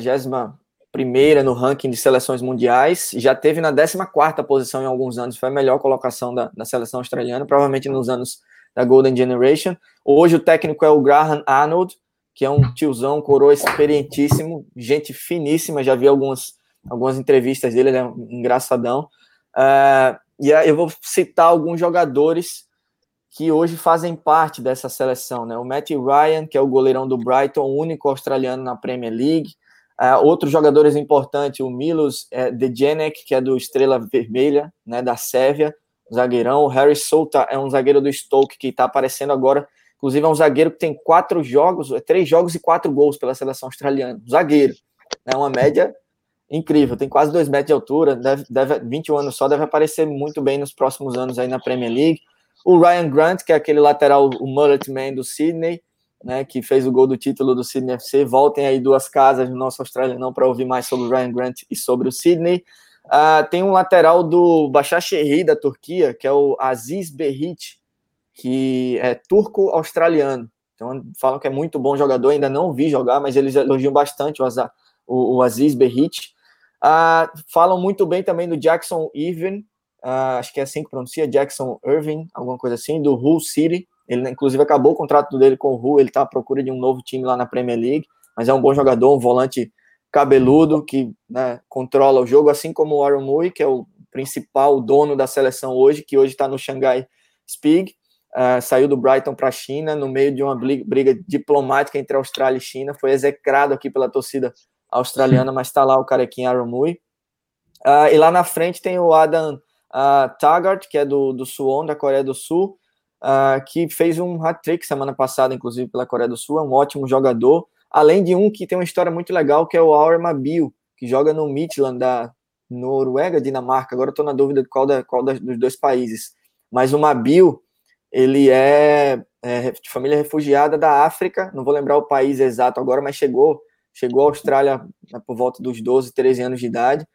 primeira no ranking de seleções mundiais, já teve na 14 posição em alguns anos, foi a melhor colocação da, da seleção australiana, provavelmente nos anos da Golden Generation. Hoje o técnico é o Graham Arnold, que é um tiozão, coroa experientíssimo, gente finíssima, já vi algumas, algumas entrevistas dele, ele é um engraçadão. Uh, e eu vou citar alguns jogadores que hoje fazem parte dessa seleção, né? O Matt Ryan, que é o goleirão do Brighton, o único australiano na Premier League. Uh, outros jogadores importantes, o Milos uh, Dejanek, que é do Estrela Vermelha, né, da Sérvia, zagueirão. O Harry Souta é um zagueiro do Stoke que está aparecendo agora. Inclusive, é um zagueiro que tem quatro jogos, é, três jogos e quatro gols pela seleção australiana. Zagueiro. É uma média incrível. Tem quase dois metros de altura, deve, deve, 21 anos só, deve aparecer muito bem nos próximos anos aí na Premier League. O Ryan Grant, que é aquele lateral, o mullet man do Sydney, né, que fez o gol do título do Sydney FC. Voltem aí duas casas no nosso australiano para ouvir mais sobre o Ryan Grant e sobre o Sydney. Uh, tem um lateral do Başakşehir da Turquia, que é o Aziz Berrit, que é turco-australiano. Então falam que é muito bom jogador, ainda não vi jogar, mas eles elogiam bastante o, Azar, o, o Aziz Berrit. Uh, falam muito bem também do Jackson Irving, uh, acho que é assim que pronuncia, Jackson Irving, alguma coisa assim, do Hull City. Ele, inclusive, acabou o contrato dele com o Hull, ele está à procura de um novo time lá na Premier League, mas é um bom jogador, um volante cabeludo que né, controla o jogo, assim como o Aaron Mui, que é o principal dono da seleção hoje, que hoje está no Shanghai Spig, uh, saiu do Brighton para a China no meio de uma briga diplomática entre Austrália e China, foi execrado aqui pela torcida australiana, mas está lá o carequinho Aaron Mui. Uh, e lá na frente tem o Adam uh, Taggart, que é do, do Suwon, da Coreia do Sul, uh, que fez um hat-trick semana passada, inclusive, pela Coreia do Sul, é um ótimo jogador, além de um que tem uma história muito legal, que é o Aur Mabil, que joga no Midland da Noruega, Dinamarca, agora estou na dúvida de qual, da, qual dos dois países, mas o Mabil, ele é, é, de família refugiada da África, não vou lembrar o país exato agora, mas chegou, chegou à Austrália né, por volta dos 12, 13 anos de idade,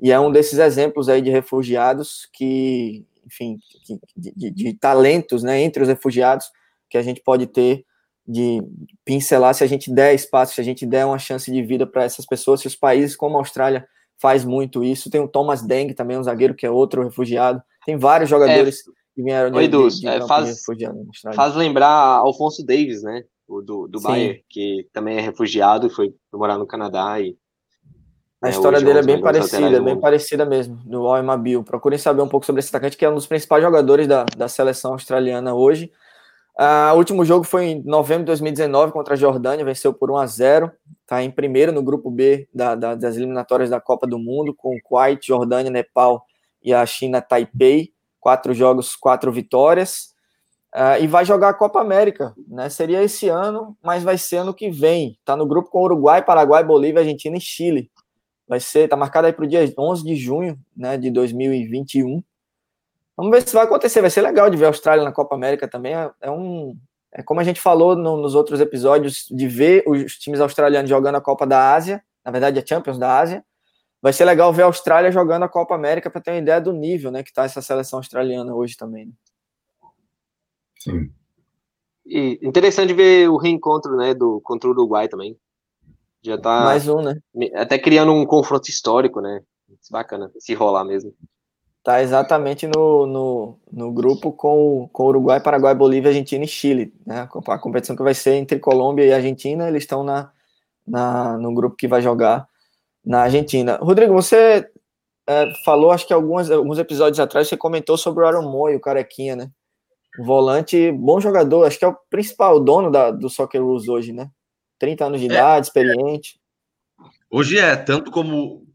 e é um desses exemplos aí de refugiados que, enfim, de, de, de talentos, né, entre os refugiados, que a gente pode ter de pincelar se a gente der espaço, se a gente der uma chance de vida para essas pessoas, se os países como a Austrália faz muito isso. Tem o Thomas Deng também, um zagueiro que é outro refugiado. Tem vários jogadores é, que vieram de, Edu, de, é, faz, faz lembrar Alfonso Davis, né? O do, do Bayern, que também é refugiado e foi morar no Canadá e a é, história dele é bem parecida, bem parecida mesmo, do Al Procurem saber um pouco sobre esse atacante, que é um dos principais jogadores da, da seleção australiana hoje. Uh, o último jogo foi em novembro de 2019 contra a Jordânia, venceu por 1 a 0 Está em primeiro no grupo B da, da, das eliminatórias da Copa do Mundo, com Kuwait, Jordânia, Nepal e a China Taipei. Quatro jogos, quatro vitórias. Uh, e vai jogar a Copa América, né? Seria esse ano, mas vai ser ano que vem. Está no grupo com Uruguai, Paraguai, Bolívia, Argentina e Chile. Vai ser, tá marcado aí para o dia 11 de junho, né, de 2021. Vamos ver se vai acontecer. Vai ser legal de ver a Austrália na Copa América também. É, é um. É como a gente falou no, nos outros episódios, de ver os times australianos jogando a Copa da Ásia, na verdade, a Champions da Ásia. Vai ser legal ver a Austrália jogando a Copa América para ter uma ideia do nível né, que está essa seleção australiana hoje também. Né? Sim. E interessante ver o reencontro né, do, contra o Uruguai também. Já tá. Mais um, né? Até criando um confronto histórico, né? Bacana, se rolar mesmo. Tá exatamente no, no, no grupo com, com Uruguai, Paraguai, Bolívia, Argentina e Chile. Né? A competição que vai ser entre Colômbia e Argentina, eles estão na, na, no grupo que vai jogar na Argentina. Rodrigo, você é, falou, acho que algumas, alguns episódios atrás, você comentou sobre o Aaron Moy, o carequinha, né? Volante, bom jogador, acho que é o principal dono da, do Soccer Rules hoje, né? 30 anos de é, idade, experiente. Hoje é, tanto como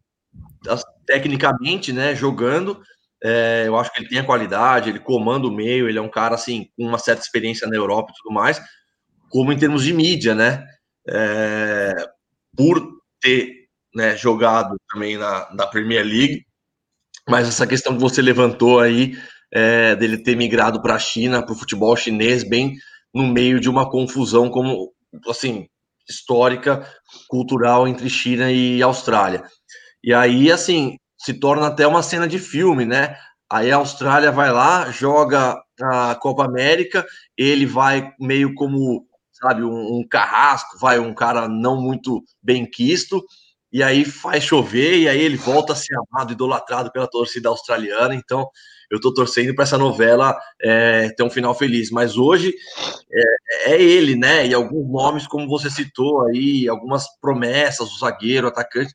tecnicamente, né, jogando, é, eu acho que ele tem a qualidade, ele comanda o meio, ele é um cara assim com uma certa experiência na Europa e tudo mais, como em termos de mídia, né? É, por ter né, jogado também na, na Premier League. Mas essa questão que você levantou aí, é, dele ter migrado para a China, para o futebol chinês, bem no meio de uma confusão como assim histórica, cultural entre China e Austrália. E aí, assim, se torna até uma cena de filme, né? Aí a Austrália vai lá, joga a Copa América, ele vai meio como, sabe, um, um carrasco, vai um cara não muito bem quisto, e aí faz chover, e aí ele volta a ser amado, idolatrado pela torcida australiana. Então, eu estou torcendo para essa novela é, ter um final feliz. Mas hoje é, é, ele, né? E alguns nomes, como você citou aí, algumas promessas, o zagueiro, o atacante,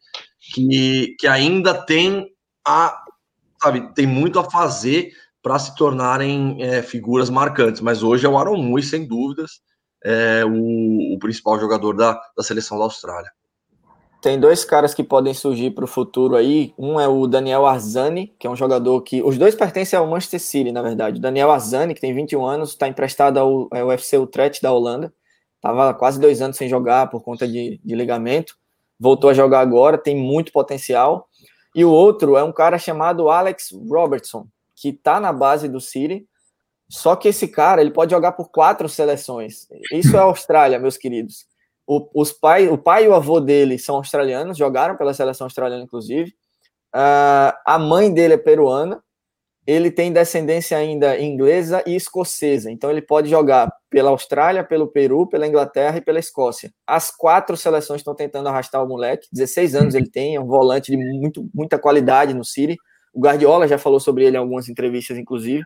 que, que ainda tem a, sabe, tem muito a fazer para se tornarem é, figuras marcantes. Mas hoje é o Aaron Mui, sem dúvidas, é, o, o principal jogador da, da seleção da Austrália. Tem dois caras que podem surgir para o futuro aí. Um é o Daniel Arzani, que é um jogador que. Os dois pertencem ao Manchester City, na verdade. O Daniel Arzani, que tem 21 anos, está emprestado ao, ao UFC Utrecht da Holanda. Estava quase dois anos sem jogar por conta de, de ligamento. Voltou a jogar agora, tem muito potencial. E o outro é um cara chamado Alex Robertson, que está na base do City. Só que esse cara ele pode jogar por quatro seleções. Isso é a Austrália, meus queridos. O, os pai, o pai e o avô dele são australianos, jogaram pela seleção australiana, inclusive. Uh, a mãe dele é peruana. Ele tem descendência ainda inglesa e escocesa. Então ele pode jogar pela Austrália, pelo Peru, pela Inglaterra e pela Escócia. As quatro seleções estão tentando arrastar o moleque. 16 anos ele tem, é um volante de muito, muita qualidade no City. O Guardiola já falou sobre ele em algumas entrevistas, inclusive.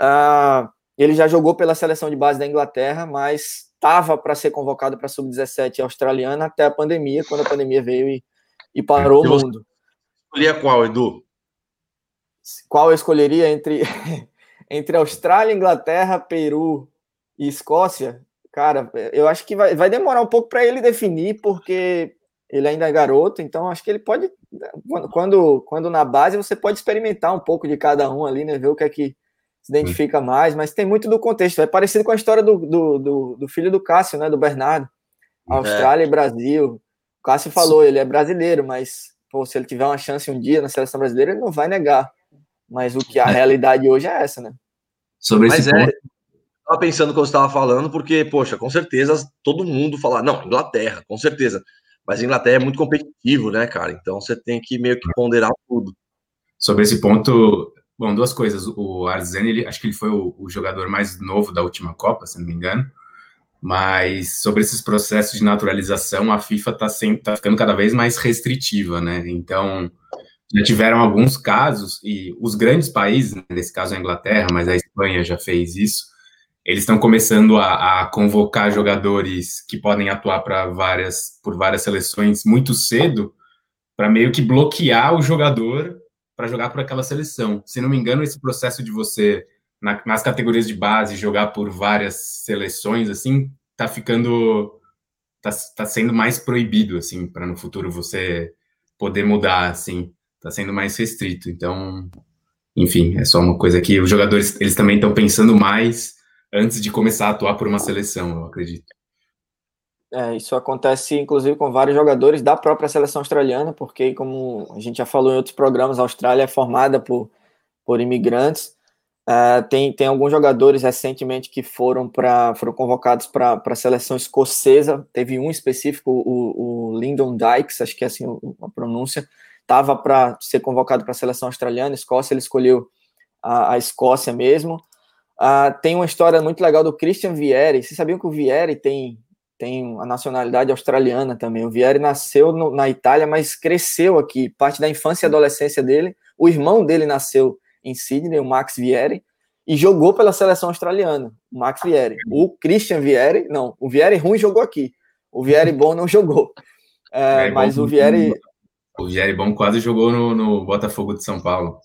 Uh, ele já jogou pela seleção de base da Inglaterra, mas estava para ser convocado para a sub-17 australiana até a pandemia, quando a pandemia veio e, e parou o mundo. Escolhia qual, Edu? Qual eu escolheria entre, entre Austrália, Inglaterra, Peru e Escócia? Cara, eu acho que vai, vai demorar um pouco para ele definir, porque ele ainda é garoto, então acho que ele pode, quando, quando na base, você pode experimentar um pouco de cada um ali, né? Ver o que é que se identifica mais, mas tem muito do contexto. É parecido com a história do, do, do, do filho do Cássio, né? Do Bernardo. Austrália é. e Brasil. O Cássio falou, ele é brasileiro, mas pô, se ele tiver uma chance um dia na seleção brasileira, ele não vai negar. Mas o que a é. realidade hoje é essa, né? Sobre esse mas é, ponto. Estava pensando que eu estava falando, porque, poxa, com certeza todo mundo fala, não, Inglaterra, com certeza. Mas Inglaterra é muito competitivo, né, cara? Então você tem que meio que ponderar tudo. Sobre esse ponto, Bom, duas coisas. O Arzani, ele, acho que ele foi o, o, jogador mais novo da última Copa, se não me engano. Mas sobre esses processos de naturalização, a FIFA está tá ficando cada vez mais restritiva, né? Então, já tiveram alguns casos, e os grandes países, né, nesse caso a Inglaterra, mas a Espanha já fez isso, eles estão começando a, a, convocar jogadores que podem atuar para várias, por várias seleções muito cedo, para meio que bloquear o jogador para jogar por aquela seleção. Se não me engano, esse processo de você, na, nas categorias de base, jogar por várias seleções, assim, tá ficando. tá, tá sendo mais proibido, assim, para no futuro você poder mudar, assim. Tá sendo mais restrito. Então, enfim, é só uma coisa que os jogadores, eles também estão pensando mais antes de começar a atuar por uma seleção, eu acredito. É, isso acontece, inclusive, com vários jogadores da própria seleção australiana, porque, como a gente já falou em outros programas, a Austrália é formada por, por imigrantes. Uh, tem, tem alguns jogadores recentemente que foram, pra, foram convocados para a seleção escocesa. Teve um específico, o, o Lyndon Dykes, acho que é assim a pronúncia, estava para ser convocado para a seleção australiana, Escócia, ele escolheu a, a Escócia mesmo. Uh, tem uma história muito legal do Christian Vieri. Vocês sabiam que o Vieri tem tem a nacionalidade australiana também. O Vieri nasceu no, na Itália, mas cresceu aqui, parte da infância e adolescência dele. O irmão dele nasceu em Sydney, o Max Vieri, e jogou pela seleção australiana, o Max Vieri. O Christian Vieri, não, o Vieri ruim jogou aqui. O Vieri bom não jogou. É, mas o Vieri. O Vieri bom quase jogou no, no Botafogo de São Paulo.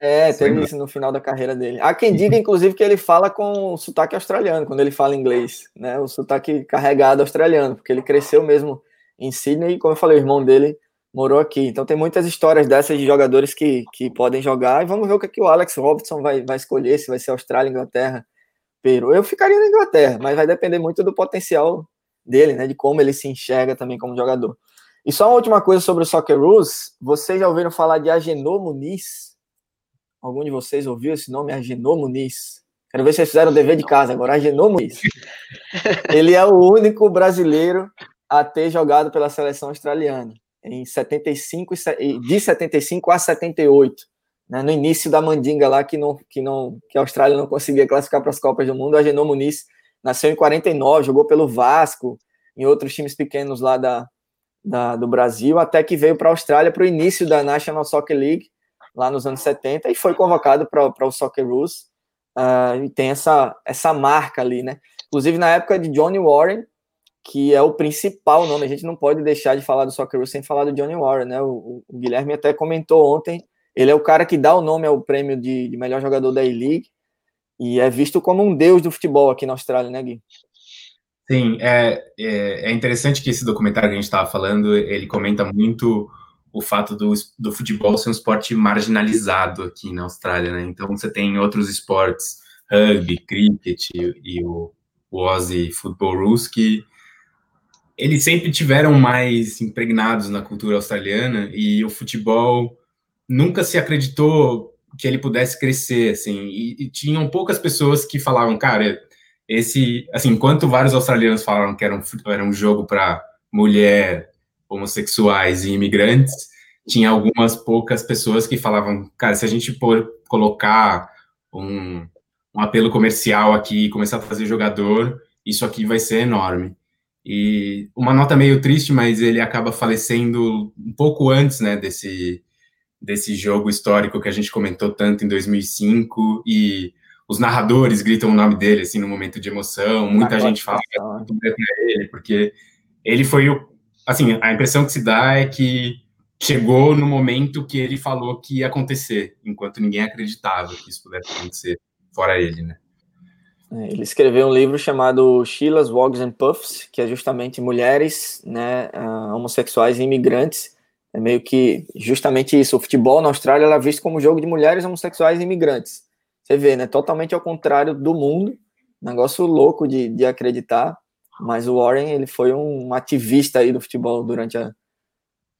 É, teve isso no final da carreira dele. Há quem diga, inclusive, que ele fala com sotaque australiano, quando ele fala inglês, né? O sotaque carregado australiano, porque ele cresceu mesmo em Sydney e, como eu falei, o irmão dele morou aqui. Então tem muitas histórias dessas de jogadores que, que podem jogar. E vamos ver o que, é que o Alex Robertson vai, vai escolher, se vai ser Austrália, Inglaterra, Peru. Eu ficaria na Inglaterra, mas vai depender muito do potencial dele, né? De como ele se enxerga também como jogador. E só uma última coisa sobre o Soccer Rules. Vocês já ouviram falar de Agenor Muniz? Algum de vocês ouviu esse nome, Agenor Muniz? Quero ver se vocês fizeram o dever de casa agora. Agenor Muniz. Ele é o único brasileiro a ter jogado pela seleção australiana em 75 de 75 a 78, né, no início da mandinga lá que não que não que a Austrália não conseguia classificar para as Copas do Mundo, a Genô Muniz nasceu em 49, jogou pelo Vasco, em outros times pequenos lá da, da do Brasil, até que veio para a Austrália para o início da National Soccer League lá nos anos 70 e foi convocado para o Soccer Rules uh, e tem essa essa marca ali, né? Inclusive na época de Johnny Warren, que é o principal nome. A gente não pode deixar de falar do Soccer sem falar do Johnny Warren, né? O, o, Guilherme até comentou ontem. Ele é o cara que dá o nome ao prêmio de, de melhor jogador da E-League e é visto como um deus do futebol aqui na Austrália, né, Gui? Sim, é, é, é interessante que esse documentário que a gente estava falando, ele comenta muito o fato do, do futebol ser um esporte marginalizado aqui na Austrália, né? Então você tem outros esportes, rugby, cricket e, e o, o Aussie Football Rules, que eles sempre tiveram mais impregnados na cultura australiana e o futebol nunca se acreditou que ele pudesse crescer, assim, e, e tinham poucas pessoas que falavam, cara, esse, assim, enquanto vários australianos falaram que era um, era um jogo para mulher, homossexuais e imigrantes, tinha algumas poucas pessoas que falavam, cara, se a gente por colocar um, um apelo comercial aqui e começar a fazer jogador, isso aqui vai ser enorme. E uma nota meio triste, mas ele acaba falecendo um pouco antes, né, desse, desse jogo histórico que a gente comentou tanto em 2005 e os narradores gritam o nome dele assim no momento de emoção, muita gente fala para ele porque ele foi o assim, a impressão que se dá é que chegou no momento que ele falou que ia acontecer, enquanto ninguém acreditava que isso pudesse acontecer fora ele, né? É, ele escreveu um livro chamado Sheila's Wogs and Puffs, que é justamente mulheres né, uh, homossexuais e imigrantes. É meio que justamente isso. O futebol na Austrália é visto como jogo de mulheres homossexuais e imigrantes. Você vê, né? Totalmente ao contrário do mundo. Negócio louco de, de acreditar. Mas o Warren, ele foi um ativista aí do futebol durante a,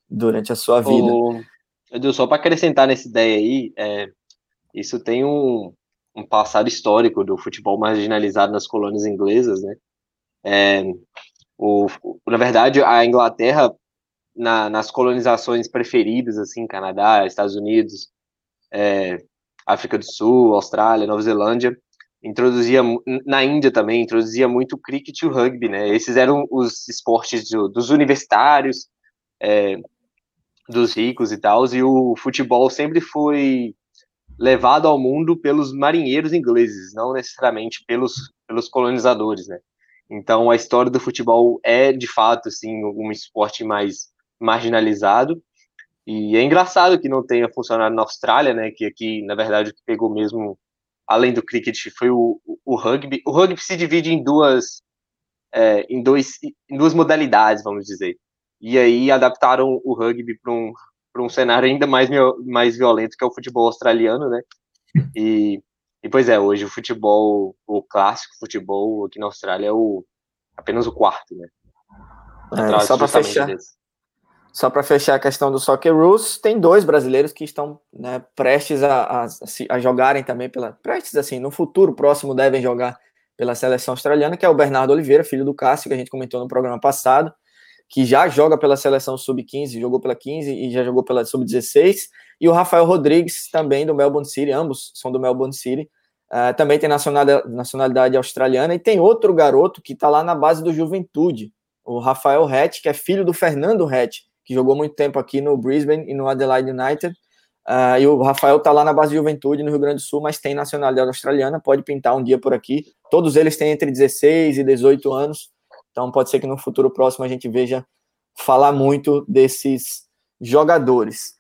durante a sua vida. Edu, só para acrescentar nessa ideia aí, é, isso tem um, um passado histórico do futebol marginalizado nas colônias inglesas, né? É, o, na verdade, a Inglaterra, na, nas colonizações preferidas, assim, Canadá, Estados Unidos, é, África do Sul, Austrália, Nova Zelândia, introduzia, na Índia também, introduzia muito o cricket e o rugby, né? Esses eram os esportes do, dos universitários, é, dos ricos e tal, e o futebol sempre foi levado ao mundo pelos marinheiros ingleses, não necessariamente pelos, pelos colonizadores, né? Então a história do futebol é de fato assim um esporte mais marginalizado e é engraçado que não tenha funcionado na Austrália, né? Que aqui na verdade o que pegou mesmo além do cricket foi o, o rugby. O rugby se divide em duas é, em, dois, em duas modalidades, vamos dizer. E aí adaptaram o rugby para um, para um cenário ainda mais, mais violento que é o futebol australiano, né? E, e pois é, hoje o futebol, o clássico futebol aqui na Austrália é o apenas o quarto, né? É, só para fechar, desse. Só para fechar a questão do Soccer Rules, tem dois brasileiros que estão né, prestes a, a, a, jogarem também pela prestes assim, no futuro próximo devem jogar pela seleção australiana, que é o Bernardo Oliveira, filho do Cássio, que a gente comentou no programa passado que já joga pela seleção sub-15, jogou pela 15 e já jogou pela sub-16, e o Rafael Rodrigues, também do Melbourne City, ambos são do Melbourne City, uh, também tem nacionalidade, nacionalidade, australiana, e tem outro garoto que está lá na base do Juventude, o Rafael Hatch, que é filho do Fernando Hatch, que jogou muito tempo aqui no Brisbane e no Adelaide United, uh, e o Rafael está lá na base do Juventude, no Rio Grande do Sul, mas tem nacionalidade australiana, pode pintar um dia por aqui, todos eles têm entre 16 e 18 anos, então pode ser que no futuro próximo a gente veja falar muito desses jogadores.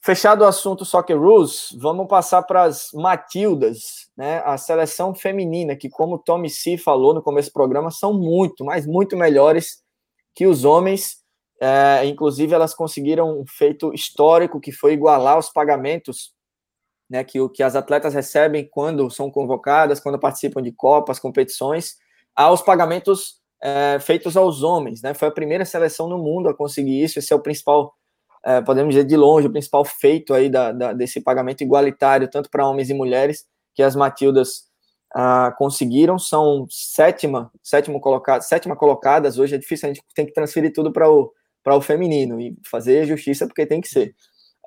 Fechado o assunto Soccer Rules, vamos passar para as Matildas, né? A seleção feminina, que, como o Tommy C falou no começo do programa, são muito, mas muito melhores que os homens. É, inclusive, elas conseguiram um feito histórico que foi igualar os pagamentos né, que, que as atletas recebem quando são convocadas, quando participam de copas, competições, aos pagamentos é, feitos aos homens, né? Foi a primeira seleção no mundo a conseguir isso. Esse é o principal, é, podemos dizer de longe, o principal feito aí da, da, desse pagamento igualitário, tanto para homens e mulheres, que as Matildas ah, conseguiram. São sétima, sétimo colocado, sétima colocadas. Hoje é difícil, a gente tem que transferir tudo para o, para o feminino e fazer justiça porque tem que ser.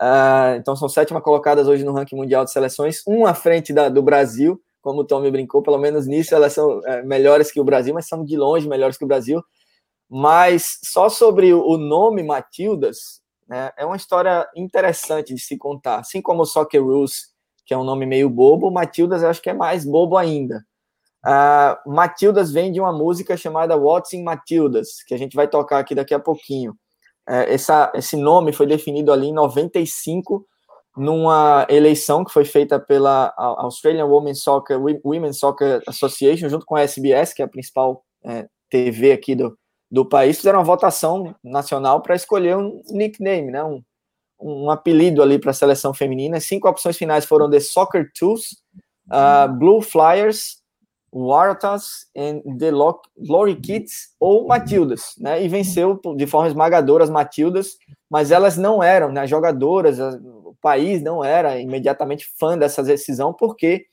Uh, então são sétima colocadas hoje no ranking mundial de seleções, um à frente da, do Brasil, como o Tommy brincou, pelo menos nisso elas são é, melhores que o Brasil, mas são de longe melhores que o Brasil. Mas só sobre o nome Matildas, né, é uma história interessante de se contar. Assim como o Soccer Rules, que é um nome meio bobo, Matildas eu acho que é mais bobo ainda. Uh, Matildas vem de uma música chamada Watson Matildas, que a gente vai tocar aqui daqui a pouquinho. É, essa, esse nome foi definido ali em 95, numa eleição que foi feita pela Australian Women's Soccer, Women's Soccer Association, junto com a SBS, que é a principal é, TV aqui do, do país, fizeram uma votação nacional para escolher um nickname, né, um, um apelido ali para a seleção feminina. Cinco opções finais foram The Soccer Tools, uh, Blue Flyers, Waratahs and The Glory Kids ou Matildas, né? E venceu de forma esmagadora as Matildas, mas elas não eram, né? Jogadoras, o país não era imediatamente fã dessa decisão, porque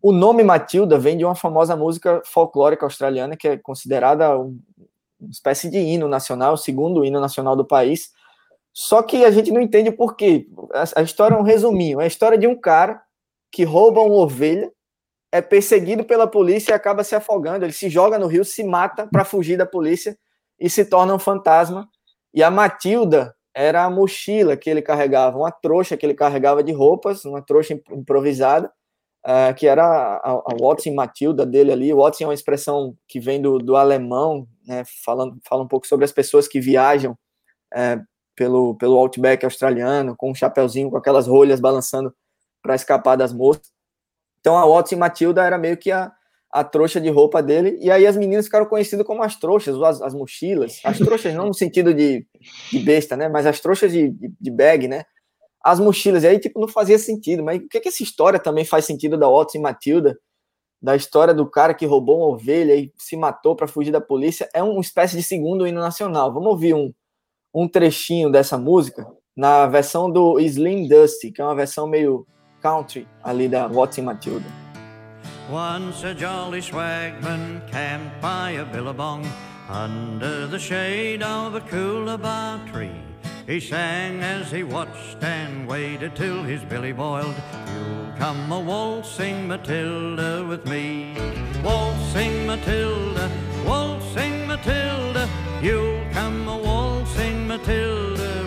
o nome Matilda vem de uma famosa música folclórica australiana que é considerada uma espécie de hino nacional, o segundo hino nacional do país. Só que a gente não entende por quê. A história é um resuminho. É a história de um cara que rouba uma ovelha é perseguido pela polícia e acaba se afogando. Ele se joga no rio, se mata para fugir da polícia e se torna um fantasma. E a Matilda era a mochila que ele carregava, uma trouxa que ele carregava de roupas, uma trouxa improvisada, uh, que era a, a Watson Matilda dele ali. Watson é uma expressão que vem do, do alemão, né, falando, fala um pouco sobre as pessoas que viajam uh, pelo, pelo outback australiano, com um chapeuzinho, com aquelas rolhas balançando para escapar das moscas. Então a Watson Matilda era meio que a, a trouxa de roupa dele, e aí as meninas ficaram conhecidas como as trouxas, as, as mochilas, as trouxas não no sentido de, de besta, né, mas as trouxas de, de, de, bag, né, as mochilas, e aí tipo não fazia sentido, mas o que que essa história também faz sentido da Watson Matilda, da história do cara que roubou uma ovelha e se matou para fugir da polícia, é uma espécie de segundo hino nacional, vamos ouvir um, um trechinho dessa música, na versão do Slim Dusty, que é uma versão meio country ali da Watson Matilda. Once a jolly swagman camped by a billabong under the shade of a coolabah tree. He sang as he watched and waited till his billy boiled. You'll come a waltzing Matilda with me. Waltzing Matilda, waltzing Matilda, you'll come a waltzing Matilda.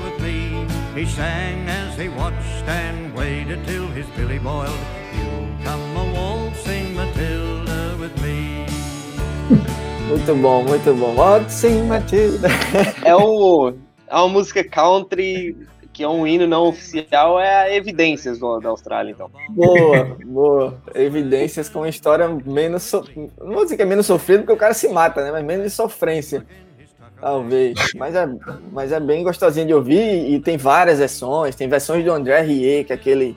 He sang as he watched and waited till his billy boiled. You'll come a waltzing Matilda with me. Muito bom, muito bom. Waltzing Matilda. É, o, é uma música country que é um hino não oficial, é a Evidências do, da Austrália, então. Boa, boa. Evidências com uma história menos. So... Não vou dizer que é menos sofrida, porque o cara se mata, né? Mas menos de sofrência. Talvez. Mas é, mas é bem gostosinho de ouvir e tem várias versões. Tem versões do André Rieu, que é aquele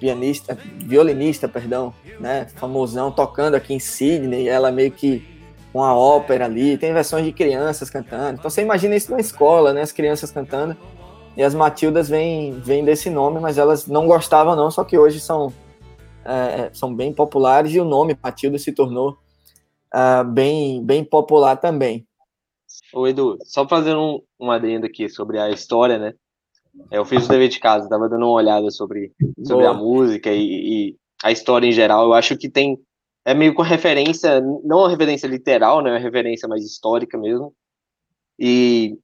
pianista, violinista, perdão, né? Famosão, tocando aqui em Sydney. Ela meio que uma ópera ali. Tem versões de crianças cantando. Então você imagina isso na escola, né? As crianças cantando. E as Matildas vêm, vêm desse nome, mas elas não gostavam, não. Só que hoje são, é, são bem populares e o nome Matilda se tornou uh, bem, bem popular também. Ô Edu, só fazendo um, um adendo aqui sobre a história, né? É, eu fiz o dever de casa, tava dando uma olhada sobre, sobre a música e, e, a história em geral. Eu acho que tem. É meio com referência, não uma referência literal, né? Uma referência mais histórica mesmo. E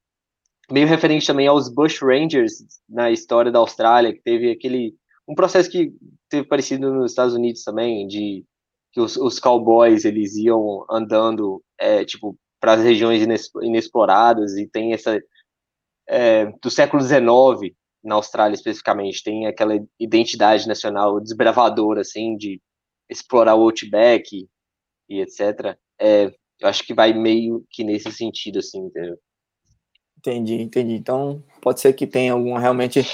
meio referente também aos Bush Rangers na história da Austrália, que teve aquele. Um processo que teve parecido nos Estados Unidos também, de que os, os cowboys eles iam andando, é, tipo, para as regiões inexploradas e tem essa é, do século XIX na Austrália especificamente tem aquela identidade nacional desbravadora assim de explorar o outback e etc. É, eu acho que vai meio que nesse sentido assim, entendeu? Entendi, entendi. Então pode ser que tenha algum realmente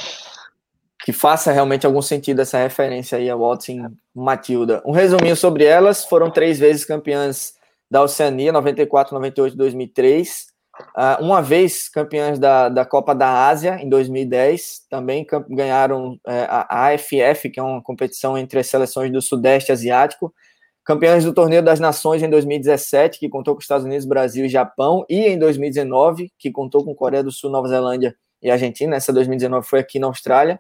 que faça realmente algum sentido essa referência aí a Watson Matilda. Um resuminho sobre elas: foram três vezes campeãs da Oceania, 94, 98, 2003. Uh, uma vez campeãs da, da Copa da Ásia, em 2010. Também ganharam é, a AFF, que é uma competição entre as seleções do Sudeste Asiático. Campeãs do Torneio das Nações em 2017, que contou com Estados Unidos, Brasil e Japão. E em 2019, que contou com Coreia do Sul, Nova Zelândia e Argentina. Essa 2019 foi aqui na Austrália.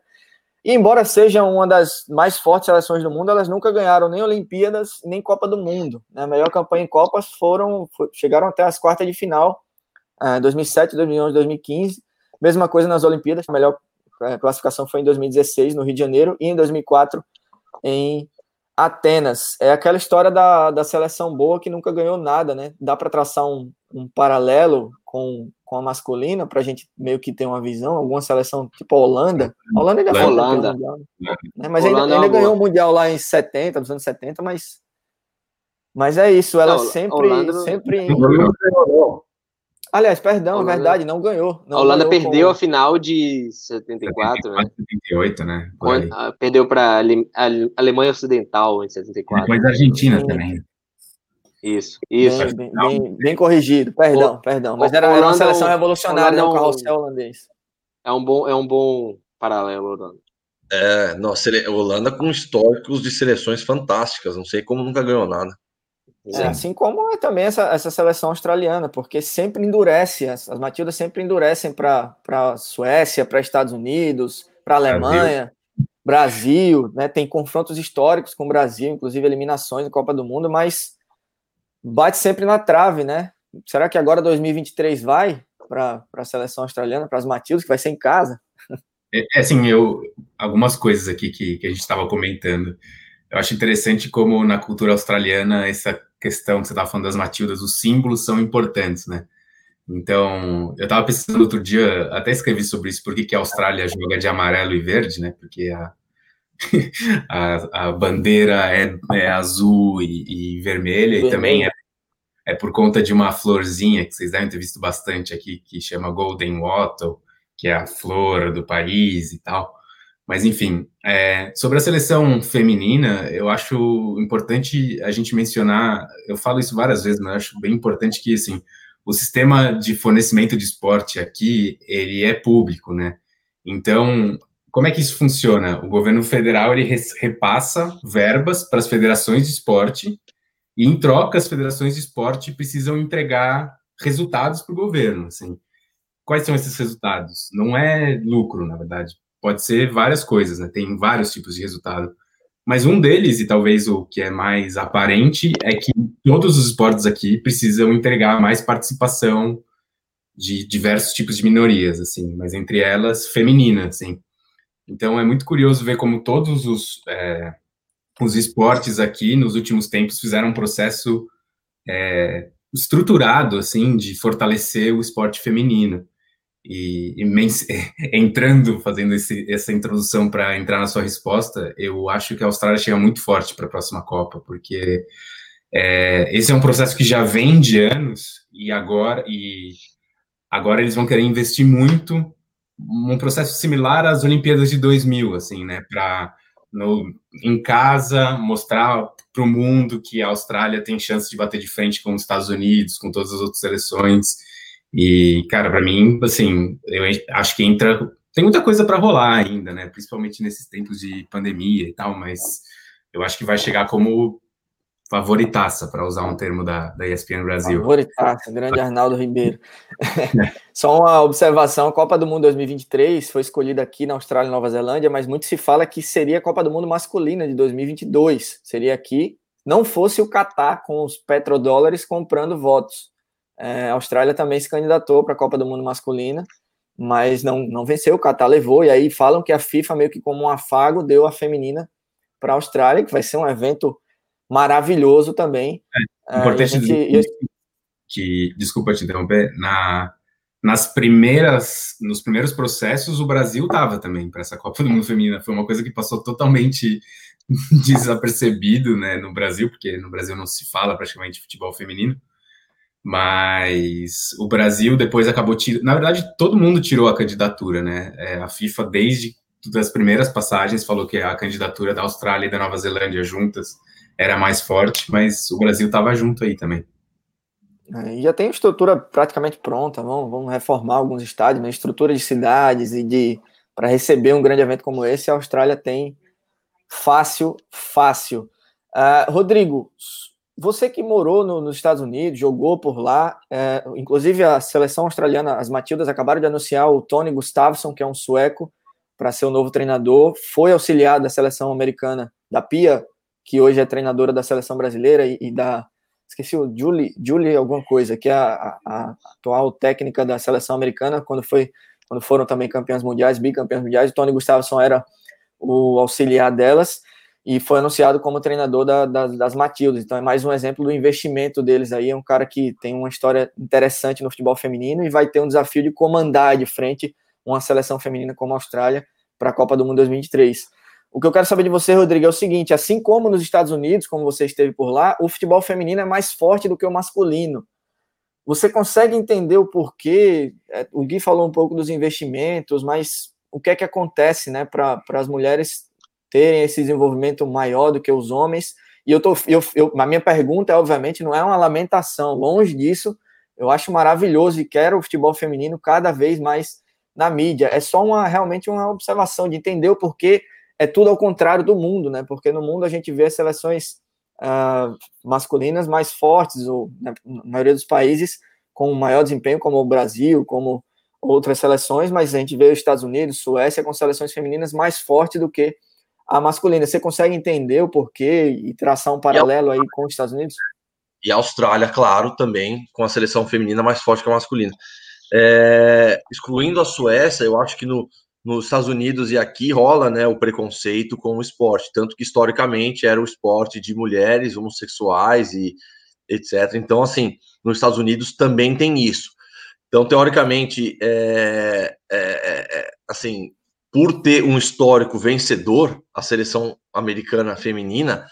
E embora seja uma das mais fortes seleções do mundo, elas nunca ganharam nem Olimpíadas nem Copa do Mundo. Né? A melhor campanha em Copas foram chegaram até as quartas de final, uh, 2007, 2011, 2015. Mesma coisa nas Olimpíadas. A melhor uh, classificação foi em 2016 no Rio de Janeiro e em 2004 em Atenas. É aquela história da, da seleção boa que nunca ganhou nada, né? Dá para traçar um, um paralelo com, com a masculina para a gente meio que ter uma visão. Alguma seleção tipo a Holanda. A Holanda ainda foi Holanda. Mundial, né? Mas Holanda ainda, ainda é ganhou o Mundial lá em 70, nos anos 70, mas. Mas é isso, ela não, sempre. Holanda... sempre... Aliás, perdão, Holanda... verdade, não ganhou. Não a Holanda ganhou perdeu com... a final de 74, 74 né? 78, né? Quando, perdeu para a Alemanha Ocidental em 74. Depois a Argentina também. Isso, isso. Bem, bem, bem, bem corrigido, perdão, o, perdão. Mas era, era uma seleção revolucionária, é um, carrossel holandês. É um bom, é um bom paralelo, Holanda. É, nossa, Holanda com históricos de seleções fantásticas, não sei como nunca ganhou nada. É, assim como é também essa, essa seleção australiana, porque sempre endurece, as, as Matildas sempre endurecem para a Suécia, para Estados Unidos, para a Alemanha, Brasil. Brasil, né? Tem confrontos históricos com o Brasil, inclusive eliminações em Copa do Mundo, mas bate sempre na trave, né? Será que agora 2023 vai para a seleção australiana, para as Matildas, que vai ser em casa? É, é, assim, eu algumas coisas aqui que, que a gente estava comentando. Eu acho interessante como na cultura australiana essa questão que você estava falando das Matildas, os símbolos são importantes, né? Então, eu estava pensando outro dia, até escrevi sobre isso, por que a Austrália joga de amarelo e verde, né? Porque a, a, a bandeira é, é azul e, e vermelha, e também é, é por conta de uma florzinha que vocês devem ter visto bastante aqui, que chama Golden Wattle, que é a flor do país e tal. Mas, enfim, é, sobre a seleção feminina, eu acho importante a gente mencionar, eu falo isso várias vezes, mas acho bem importante que, assim, o sistema de fornecimento de esporte aqui, ele é público, né? Então, como é que isso funciona? O governo federal, ele repassa verbas para as federações de esporte e, em troca, as federações de esporte precisam entregar resultados para o governo, assim. Quais são esses resultados? Não é lucro, na verdade pode ser várias coisas, né? Tem vários tipos de resultado. Mas um deles, e talvez o que é mais aparente, é que todos os esportes aqui precisam entregar mais participação de diversos tipos de minorias, assim, mas entre elas feminina, assim. Então é muito curioso ver como todos os, é, os esportes aqui nos últimos tempos fizeram um processo é, estruturado, assim, de fortalecer o esporte feminino. E, e entrando, fazendo esse, essa introdução para entrar na sua resposta, eu acho que a Austrália chega muito forte para a próxima Copa, porque é, esse é um processo que já vem de anos e agora e agora eles vão querer investir muito um processo similar às Olimpíadas de 2000, assim, né, para em casa mostrar para o mundo que a Austrália tem chance de bater de frente com os Estados Unidos, com todas as outras seleções e, cara, para mim, assim, eu acho que entra. Tem muita coisa para rolar ainda, né? Principalmente nesses tempos de pandemia e tal, mas eu acho que vai chegar como favoritaça, para usar um termo da, da ESPN Brasil. Favoritaça, grande Arnaldo Ribeiro. Só uma observação: a Copa do Mundo 2023 foi escolhida aqui na Austrália e Nova Zelândia, mas muito se fala que seria a Copa do Mundo masculina de 2022. Seria aqui, não fosse o Catar com os petrodólares comprando votos. É, a Austrália também se candidatou para a Copa do Mundo masculina, mas não, não venceu, o Catar levou, e aí falam que a FIFA, meio que como um afago, deu a feminina para a Austrália, que vai ser um evento maravilhoso também. É, importante é, gente, que, desculpa te interromper, na, nas primeiras, nos primeiros processos, o Brasil estava também para essa Copa do Mundo Feminina. Foi uma coisa que passou totalmente desapercebido né, no Brasil, porque no Brasil não se fala praticamente futebol feminino mas o Brasil depois acabou tirando. Na verdade, todo mundo tirou a candidatura, né? É, a FIFA, desde as primeiras passagens, falou que a candidatura da Austrália e da Nova Zelândia juntas era mais forte, mas o Brasil estava junto aí também. É, já tem estrutura praticamente pronta, vamos, vamos reformar alguns estádios, né? estrutura de cidades e de para receber um grande evento como esse, a Austrália tem fácil, fácil. Uh, Rodrigo, você que morou no, nos Estados Unidos, jogou por lá, é, inclusive a seleção australiana, as Matildas, acabaram de anunciar o Tony Gustafsson, que é um sueco, para ser o novo treinador, foi auxiliar da seleção americana, da Pia, que hoje é treinadora da seleção brasileira e, e da. Esqueci o Julie, Julie alguma coisa, que é a, a, atual técnica da seleção americana, quando, foi, quando foram também campeãs mundiais, bicampeãs mundiais. O Tony Gustafsson era o auxiliar delas e foi anunciado como treinador da, da, das Matildas. Então é mais um exemplo do investimento deles aí. É um cara que tem uma história interessante no futebol feminino e vai ter um desafio de comandar de frente uma seleção feminina como a Austrália para a Copa do Mundo 2023. O que eu quero saber de você, Rodrigo, é o seguinte: assim como nos Estados Unidos, como você esteve por lá, o futebol feminino é mais forte do que o masculino. Você consegue entender o porquê? É, o Gui falou um pouco dos investimentos, mas o que é que acontece né, para as mulheres terem esse desenvolvimento maior do que os homens. E eu tô, eu, eu, a minha pergunta, obviamente, não é uma lamentação, longe disso. Eu acho maravilhoso e quero o futebol feminino cada vez mais na mídia. É só uma realmente uma observação de entender o porquê é tudo ao contrário do mundo, né? Porque no mundo a gente vê seleções uh, masculinas mais fortes, ou né, na maioria dos países com maior desempenho, como o Brasil, como outras seleções, mas a gente vê os Estados Unidos, Suécia com seleções femininas mais fortes do que a masculina. Você consegue entender o porquê e traçar um paralelo aí com os Estados Unidos? E a Austrália, claro, também com a seleção feminina mais forte que a masculina. É, excluindo a Suécia, eu acho que no, nos Estados Unidos e aqui rola né, o preconceito com o esporte, tanto que historicamente era o esporte de mulheres homossexuais e etc. Então, assim, nos Estados Unidos também tem isso. Então, teoricamente, é, é, é, é assim, por ter um histórico vencedor, a seleção americana feminina,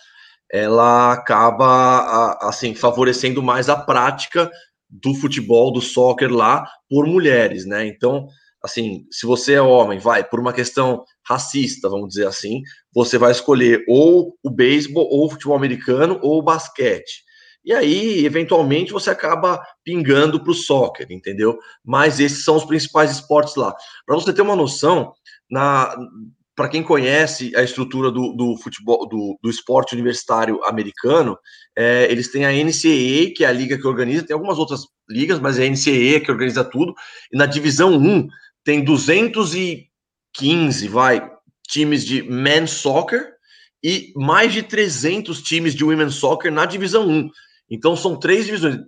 ela acaba assim favorecendo mais a prática do futebol, do soccer lá por mulheres, né? Então, assim, se você é homem, vai por uma questão racista, vamos dizer assim, você vai escolher ou o beisebol, ou o futebol americano, ou o basquete. E aí, eventualmente, você acaba pingando para o soccer, entendeu? Mas esses são os principais esportes lá. Para você ter uma noção, na para quem conhece a estrutura do, do futebol, do, do, esporte universitário americano, é, eles têm a NCAA, que é a liga que organiza, tem algumas outras ligas, mas é a NCAA que organiza tudo, e na divisão 1 tem 215, vai, times de men's soccer e mais de 300 times de women's soccer na divisão 1. Então são três divisões,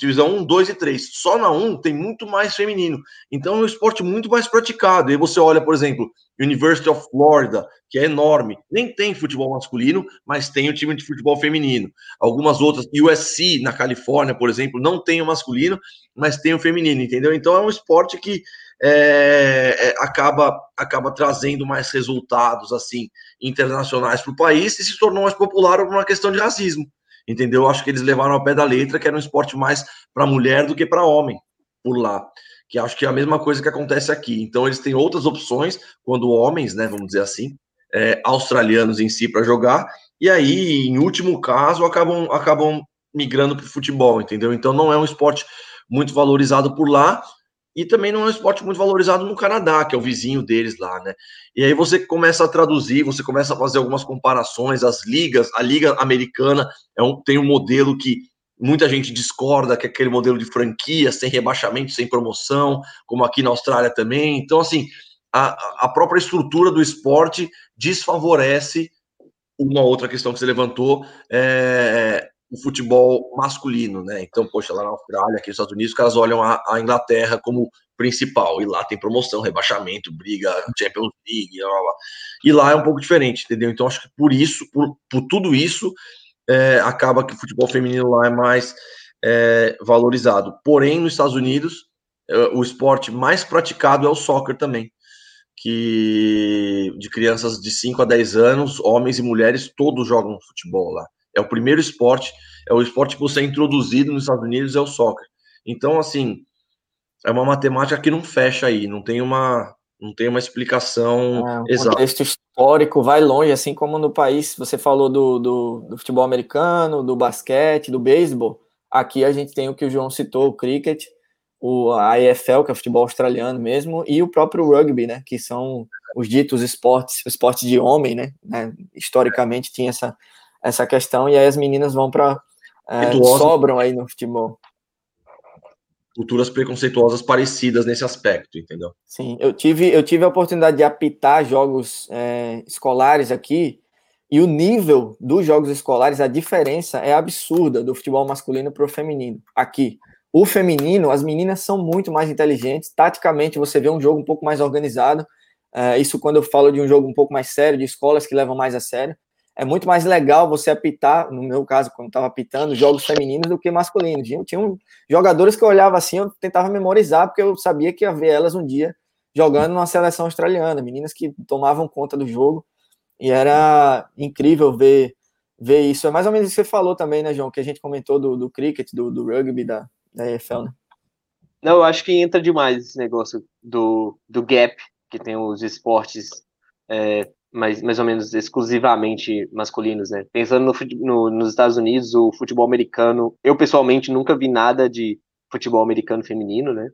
divisão 1, 2 e 3. Só na 1 tem muito mais feminino. Então é um esporte muito mais praticado. E você olha, por exemplo, University of Florida, que é enorme, nem tem futebol masculino, mas tem o time de futebol feminino. Algumas outras, USC na Califórnia, por exemplo, não tem o masculino, mas tem o feminino, entendeu? Então é um esporte que é, é, acaba, acaba trazendo mais resultados assim internacionais para o país e se tornou mais popular por uma questão de racismo entendeu? Acho que eles levaram ao pé da letra que era um esporte mais para mulher do que para homem por lá. Que acho que é a mesma coisa que acontece aqui. Então eles têm outras opções quando homens, né, vamos dizer assim, é, australianos em si para jogar. E aí, em último caso, acabam acabam migrando para o futebol, entendeu? Então não é um esporte muito valorizado por lá e também não é um esporte muito valorizado no Canadá, que é o vizinho deles lá, né? E aí você começa a traduzir, você começa a fazer algumas comparações, as ligas, a liga americana é um, tem um modelo que muita gente discorda, que é aquele modelo de franquia, sem rebaixamento, sem promoção, como aqui na Austrália também. Então, assim, a, a própria estrutura do esporte desfavorece uma outra questão que você levantou, é, o futebol masculino, né? Então, poxa, lá na Austrália, aqui nos Estados Unidos, os caras olham a, a, Inglaterra como principal, e lá tem promoção, rebaixamento, briga, Champions League, blá, blá, e lá é um pouco diferente, entendeu? Então, acho que por isso, por, por tudo isso, é, acaba que o futebol feminino lá é mais é, valorizado. Porém, nos Estados Unidos, é, o esporte mais praticado é o soccer também, que de crianças de 5 a 10 anos, homens e mulheres, todos jogam futebol lá. É o primeiro esporte, é o esporte que você é introduzido nos Estados Unidos, é o soccer. Então, assim, é uma matemática que não fecha aí, não tem uma, não tem uma explicação é, um exata. O contexto histórico vai longe, assim como no país, você falou do, do, do, futebol americano, do basquete, do beisebol. Aqui a gente tem o que o João citou, o cricket, o, a EFL, que é o futebol australiano mesmo, e o próprio rugby, né, que são os ditos esportes, esportes de homem, né, né historicamente tinha essa, essa questão, e aí as meninas vão para, é, sobram aí no futebol. Culturas preconceituosas parecidas nesse aspecto, entendeu? Sim, eu tive, eu tive a oportunidade de apitar jogos é, escolares aqui, e o nível dos jogos escolares, a diferença é absurda do futebol masculino para o feminino. Aqui, o feminino, as meninas são muito mais inteligentes. Taticamente, você vê um jogo um pouco mais organizado. É, isso quando eu falo de um jogo um pouco mais sério, de escolas que levam mais a sério. É muito mais legal você apitar, no meu caso, quando estava apitando, jogos femininos do que masculinos. Tinha, tinha um, jogadores que eu olhava assim, eu tentava memorizar, porque eu sabia que ia ver elas um dia jogando numa seleção australiana. Meninas que tomavam conta do jogo e era incrível ver, ver isso. É mais ou menos isso que você falou também, né, João? Que a gente comentou do, do cricket, do, do rugby, da, da EFL, né? Não, eu acho que entra demais esse negócio do, do gap, que tem os esportes é, mais, mais ou menos exclusivamente masculinos, né? Pensando no, no, nos Estados Unidos, o futebol americano, eu pessoalmente nunca vi nada de futebol americano feminino, né?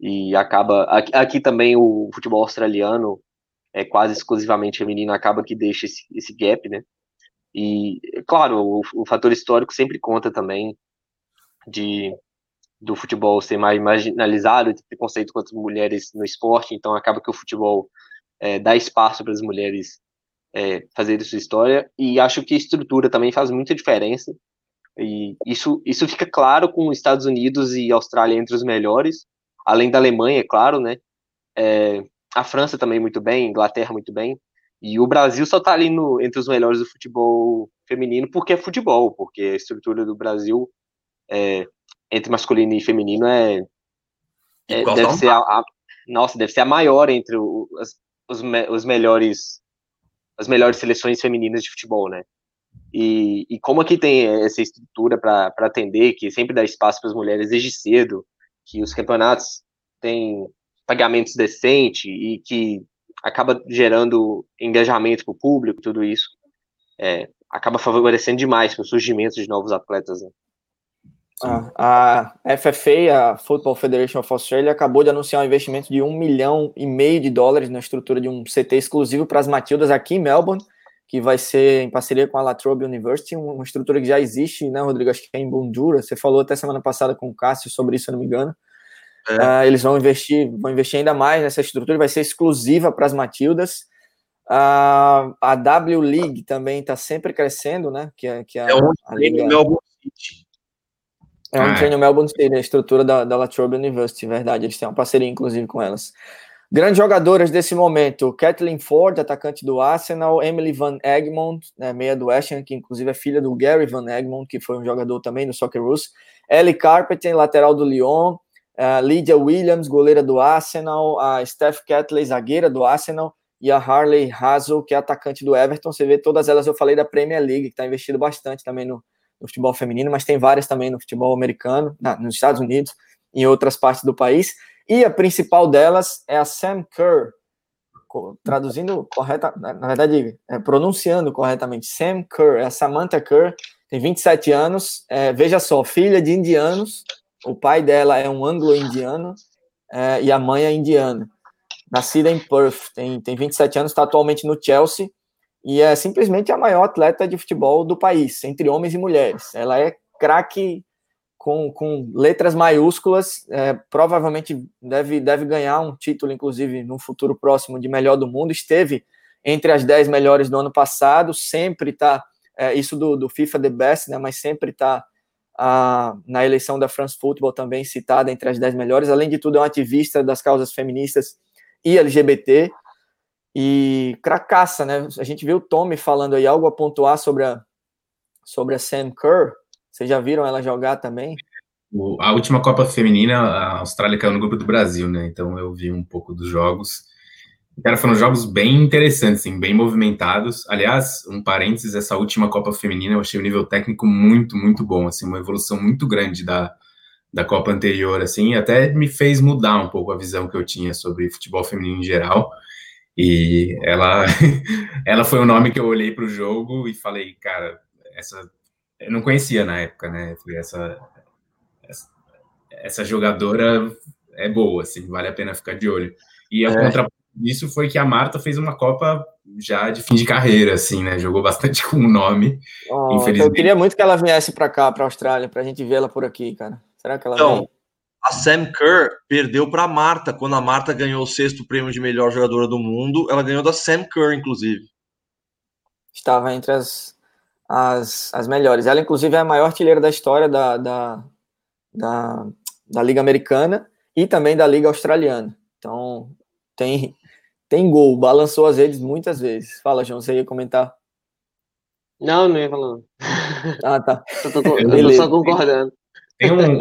E acaba. Aqui, aqui também o futebol australiano é quase exclusivamente feminino, acaba que deixa esse, esse gap, né? E, claro, o, o fator histórico sempre conta também de do futebol ser mais marginalizado, de preconceito contra mulheres no esporte, então acaba que o futebol é, dá espaço para as mulheres é, fazerem sua história, e acho que a estrutura também faz muita diferença, e isso, isso fica claro com os Estados Unidos e Austrália entre os melhores, além da Alemanha, é claro, né, é, a França também muito bem, Inglaterra muito bem, e o Brasil só está ali no, entre os melhores do futebol feminino porque é futebol, porque a estrutura do Brasil é, entre masculino e feminino é, é deve ser a, a, nossa deve ser a maior entre o, as, os, os melhores as melhores seleções femininas de futebol, né? E, e como aqui tem essa estrutura para atender, que sempre dá espaço para as mulheres desde cedo, que os campeonatos têm pagamentos decentes e que acaba gerando engajamento para o público, tudo isso, é, acaba favorecendo demais o surgimento de novos atletas. Né? A FFA, a Football Federation of Australia, acabou de anunciar um investimento de um milhão e meio de dólares na estrutura de um CT exclusivo para as Matildas aqui em Melbourne, que vai ser em parceria com a La Trobe University, uma estrutura que já existe, né, Rodrigo? Acho que é em Bundura. Você falou até semana passada com o Cássio sobre isso, se não me engano. É. Uh, eles vão investir, vão investir ainda mais nessa estrutura, vai ser exclusiva para as Matildas. Uh, a W League também está sempre crescendo, né? Que é, que é, é onde a Liga... Melbourne. É onde ah, tem no Melbourne City, a estrutura da, da La Trobe University, verdade. Eles têm uma parceria, inclusive, com elas. Grandes jogadoras desse momento: Kathleen Ford, atacante do Arsenal, Emily Van Egmond, né, meia do West Ham, que inclusive é filha do Gary Van Egmond, que foi um jogador também do Socceroos, Ellie Carpenter, lateral do Lyon, uh, Lydia Williams, goleira do Arsenal, a Steph Catley, zagueira do Arsenal, e a Harley Hazel, que é atacante do Everton. Você vê todas elas, eu falei da Premier League, que está investido bastante também no, no, futebol feminino, mas tem várias também no futebol americano, na, nos Estados Unidos, em outras partes do país. E a principal delas é a Sam Kerr, traduzindo correta, na verdade, é, pronunciando corretamente, Sam Kerr, é a Samantha Kerr, tem 27 anos, é, veja só, filha de indianos, o pai dela é um anglo-indiano é, e a mãe é indiana. Nascida em Perth, tem, tem 27 anos, está atualmente no Chelsea e é simplesmente a maior atleta de futebol do país, entre homens e mulheres. Ela é craque com, com letras maiúsculas, é, provavelmente deve, deve ganhar um título, inclusive, no futuro próximo de melhor do mundo. Esteve entre as 10 melhores do ano passado, sempre está, é, isso do, do FIFA The Best, né, mas sempre está na eleição da France Football também citada entre as 10 melhores. Além de tudo, é um ativista das causas feministas e LGBT. E cracaça, né? A gente viu o Tommy falando aí algo a pontuar sobre a, sobre a Sam Kerr. Vocês já viram ela jogar também? a última Copa Feminina, a Austrália caiu no grupo do Brasil, né? Então eu vi um pouco dos jogos. Cara, foram jogos bem interessantes, assim, bem movimentados. Aliás, um parênteses, essa última Copa Feminina eu achei o nível técnico muito, muito bom, assim, uma evolução muito grande da, da Copa anterior, assim, até me fez mudar um pouco a visão que eu tinha sobre futebol feminino em geral. E ela, ela foi o nome que eu olhei para o jogo e falei, cara, essa eu não conhecia na época, né? Foi essa essa jogadora é boa, assim, vale a pena ficar de olho. E a é. contra disso foi que a Marta fez uma Copa já de fim de carreira, assim, né? Jogou bastante com o nome. Oh, infelizmente. Eu queria muito que ela viesse para cá, para a Austrália, para a gente vê-la por aqui, cara. Será que ela então, vem? A Sam Kerr perdeu para a Marta. Quando a Marta ganhou o sexto prêmio de melhor jogadora do mundo, ela ganhou da Sam Kerr, inclusive. Estava entre as, as, as melhores. Ela, inclusive, é a maior artilheira da história da, da, da, da Liga Americana e também da Liga Australiana. Então, tem, tem gol, balançou as redes muitas vezes. Fala, João, você ia comentar? Não, não ia falar. Ah, tá. Eu tô, eu tô só concordando. Tem um,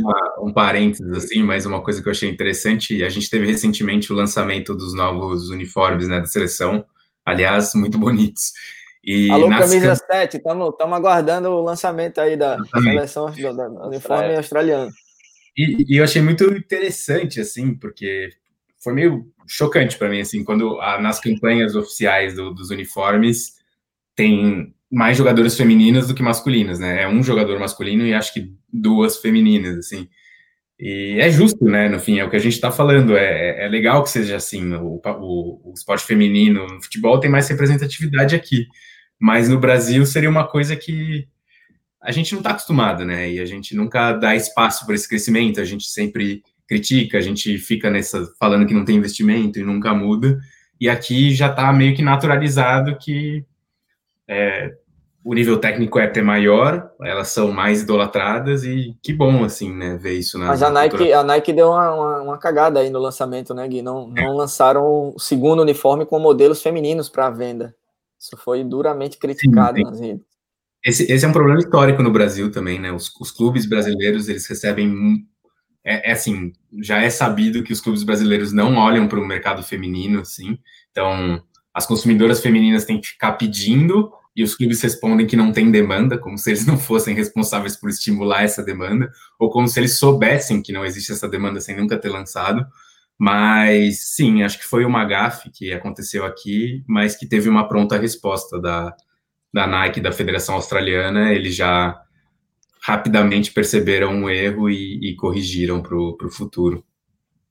uma, um parênteses, assim, mas uma coisa que eu achei interessante, a gente teve recentemente o lançamento dos novos uniformes né, da seleção, aliás, muito bonitos. E Alô, camisa 7, estamos aguardando o lançamento aí da Exatamente. seleção do, do uniforme australiano. E, e, eu achei muito interessante, assim, porque foi meio chocante para mim, assim, quando a, nas campanhas oficiais do, dos uniformes tem mais jogadoras femininas do que masculinas, né? É um jogador masculino e acho que duas femininas, assim. E é justo, né? No fim, é o que a gente está falando. É, é legal que seja assim. O, o, o esporte feminino no futebol tem mais representatividade aqui. Mas no Brasil seria uma coisa que a gente não está acostumado, né? E a gente nunca dá espaço para esse crescimento. A gente sempre critica, a gente fica nessa falando que não tem investimento e nunca muda. E aqui já está meio que naturalizado que é, o nível técnico é até maior, elas são mais idolatradas e que bom, assim, né, ver isso na Mas a Nike, a Nike deu uma, uma, uma, cagada aí no lançamento, né, Gui? Não, é. não lançaram o segundo uniforme com modelos femininos para venda. Isso foi duramente criticado sim, sim. nas redes. Esse, esse é um problema histórico no Brasil também, né? Os, os clubes brasileiros, eles recebem é, é, assim, já é sabido que os clubes brasileiros não olham para o mercado feminino, assim. Então, as consumidoras femininas têm que ficar pedindo e os clubes respondem que não tem demanda, como se eles não fossem responsáveis por estimular essa demanda, ou como se eles soubessem que não existe essa demanda sem nunca ter lançado. Mas sim, acho que foi uma gafe que aconteceu aqui, mas que teve uma pronta resposta da, da Nike, da Federação Australiana. Eles já rapidamente perceberam um erro e, e corrigiram para o futuro.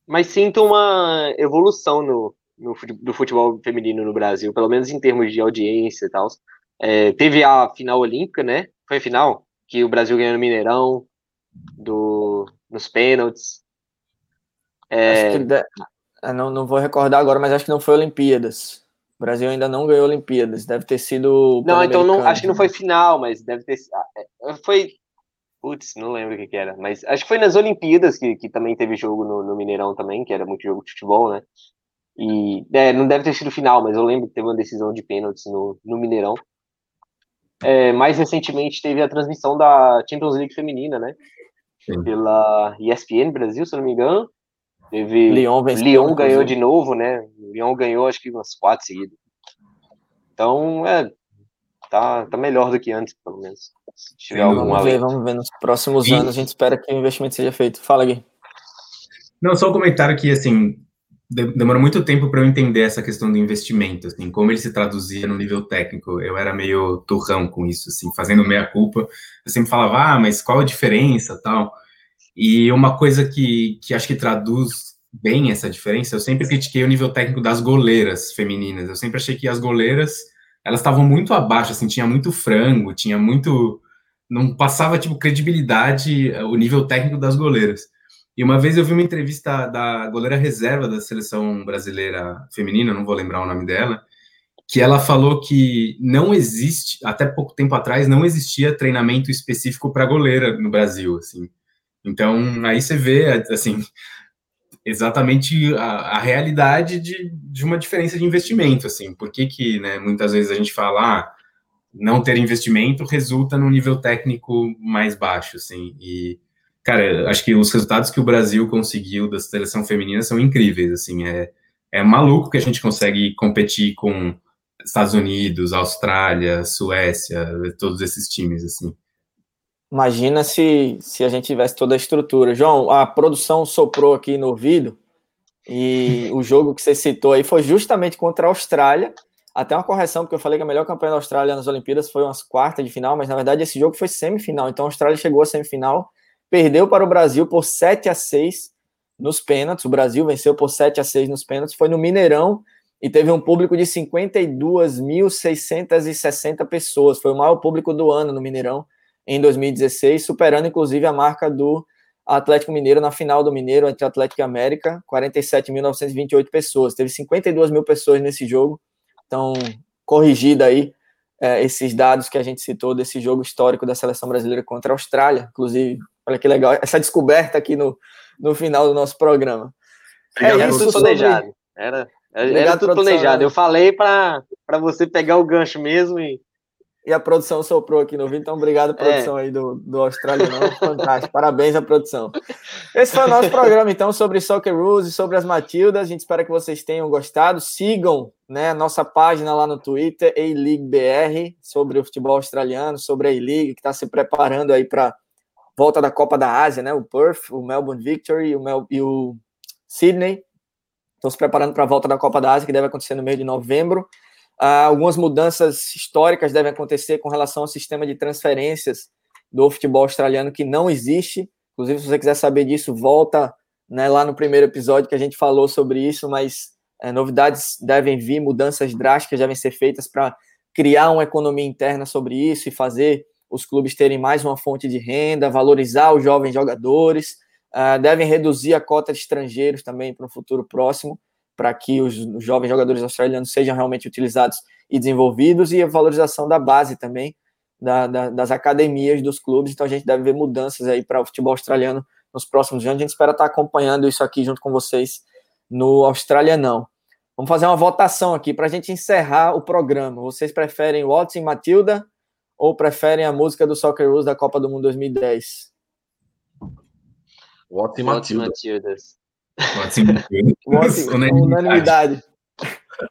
Mas sinto uma evolução no, no, do futebol feminino no Brasil, pelo menos em termos de audiência e tal. É, teve a final olímpica, né? Foi a final que o Brasil ganhou no Mineirão, do, nos pênaltis. É... De... não, não vou recordar agora, mas acho que não foi Olimpíadas. O Brasil ainda não ganhou Olimpíadas. Deve ter sido. Não, então não, acho que não foi final, mas deve ter. Ah, é, foi. Putz, não lembro o que, que, era. Mas acho que foi nas Olimpíadas que, que também teve jogo no, no Mineirão também, que era muito jogo de futebol, né? E é, não deve ter sido final, mas eu lembro que teve uma decisão de pênaltis no, no Mineirão. É, mais recentemente teve a transmissão da Champions League feminina, né? Sim. Pela ESPN Brasil, se não me engano. Teve Lyon, Lyon ganhou de novo, né? Lyon ganhou acho que umas quatro seguidas. Então, é, tá, tá melhor do que antes, pelo menos. Se tiver algum vamos ver, vamos ver nos próximos e... anos, a gente espera que o investimento seja feito. Fala, Gui. Não, só um comentário que, assim, demorou muito tempo para eu entender essa questão do investimento, assim, como ele se traduzia no nível técnico. Eu era meio turrão com isso, assim, fazendo meia culpa. Eu sempre falava, ah, mas qual a diferença, tal. E uma coisa que, que acho que traduz bem essa diferença, eu sempre critiquei o nível técnico das goleiras femininas. Eu sempre achei que as goleiras, elas estavam muito abaixo, assim, tinha muito frango, tinha muito não passava tipo credibilidade o nível técnico das goleiras. E uma vez eu vi uma entrevista da goleira reserva da seleção brasileira feminina, não vou lembrar o nome dela, que ela falou que não existe, até pouco tempo atrás, não existia treinamento específico para goleira no Brasil, assim. Então, aí você vê, assim, exatamente a, a realidade de, de, uma diferença de investimento, assim. Por que que, né, muitas vezes a gente fala, ah, não ter investimento resulta num nível técnico mais baixo, assim, e cara, acho que os resultados que o Brasil conseguiu da seleção feminina são incríveis, assim, é, é maluco que a gente consegue competir com Estados Unidos, Austrália, Suécia, todos esses times, assim. Imagina se, se a gente tivesse toda a estrutura. João, a produção soprou aqui no ouvido e o jogo que você citou aí foi justamente contra a Austrália. Até uma correção, porque eu falei que a melhor campanha da Austrália nas Olimpíadas foi umas quartas de final, mas na verdade esse jogo foi semifinal. Então a Austrália chegou à semifinal perdeu para o Brasil por 7 a 6 nos pênaltis. O Brasil venceu por 7 a 6 nos pênaltis. Foi no Mineirão e teve um público de 52.660 pessoas. Foi o maior público do ano no Mineirão em 2016, superando inclusive a marca do Atlético Mineiro na final do Mineiro entre Atlético e América, 47.928 pessoas. Teve 52 mil pessoas nesse jogo. Então, corrigida aí é, esses dados que a gente citou desse jogo histórico da seleção brasileira contra a Austrália. Inclusive, olha que legal, essa descoberta aqui no, no final do nosso programa. É era isso tudo planejado. Era, era, era tudo planejado. Né? Eu falei para você pegar o gancho mesmo e e a produção soprou aqui no vídeo, então obrigado, produção é. aí do, do Australiano. Fantástico, parabéns à produção. Esse foi o nosso programa, então, sobre Soccer Rules e sobre as Matildas. A gente espera que vocês tenham gostado. Sigam né, a nossa página lá no Twitter, A-League BR, sobre o futebol australiano, sobre a A-League, que está se preparando aí para volta da Copa da Ásia, né? O Perth, o Melbourne Victory o Mel e o Sydney. Estão se preparando para a volta da Copa da Ásia, que deve acontecer no mês de novembro. Ah, algumas mudanças históricas devem acontecer com relação ao sistema de transferências do futebol australiano que não existe. Inclusive, se você quiser saber disso, volta né, lá no primeiro episódio que a gente falou sobre isso, mas é, novidades devem vir, mudanças drásticas devem ser feitas para criar uma economia interna sobre isso e fazer os clubes terem mais uma fonte de renda, valorizar os jovens jogadores, uh, devem reduzir a cota de estrangeiros também para o futuro próximo para que os, jovens jogadores australianos sejam realmente utilizados e desenvolvidos, e a valorização da base também, da, da, das academias dos clubes. Então a gente deve ver mudanças aí para o futebol australiano nos próximos anos. A gente espera estar acompanhando isso aqui junto com vocês no Australianão. Vamos fazer uma votação aqui para a gente encerrar o programa. Vocês preferem Watson e Matilda ou preferem a música do Soccer Rules da Copa do Mundo 2010? Watson e Matilda. Watson, Watson unanimidade.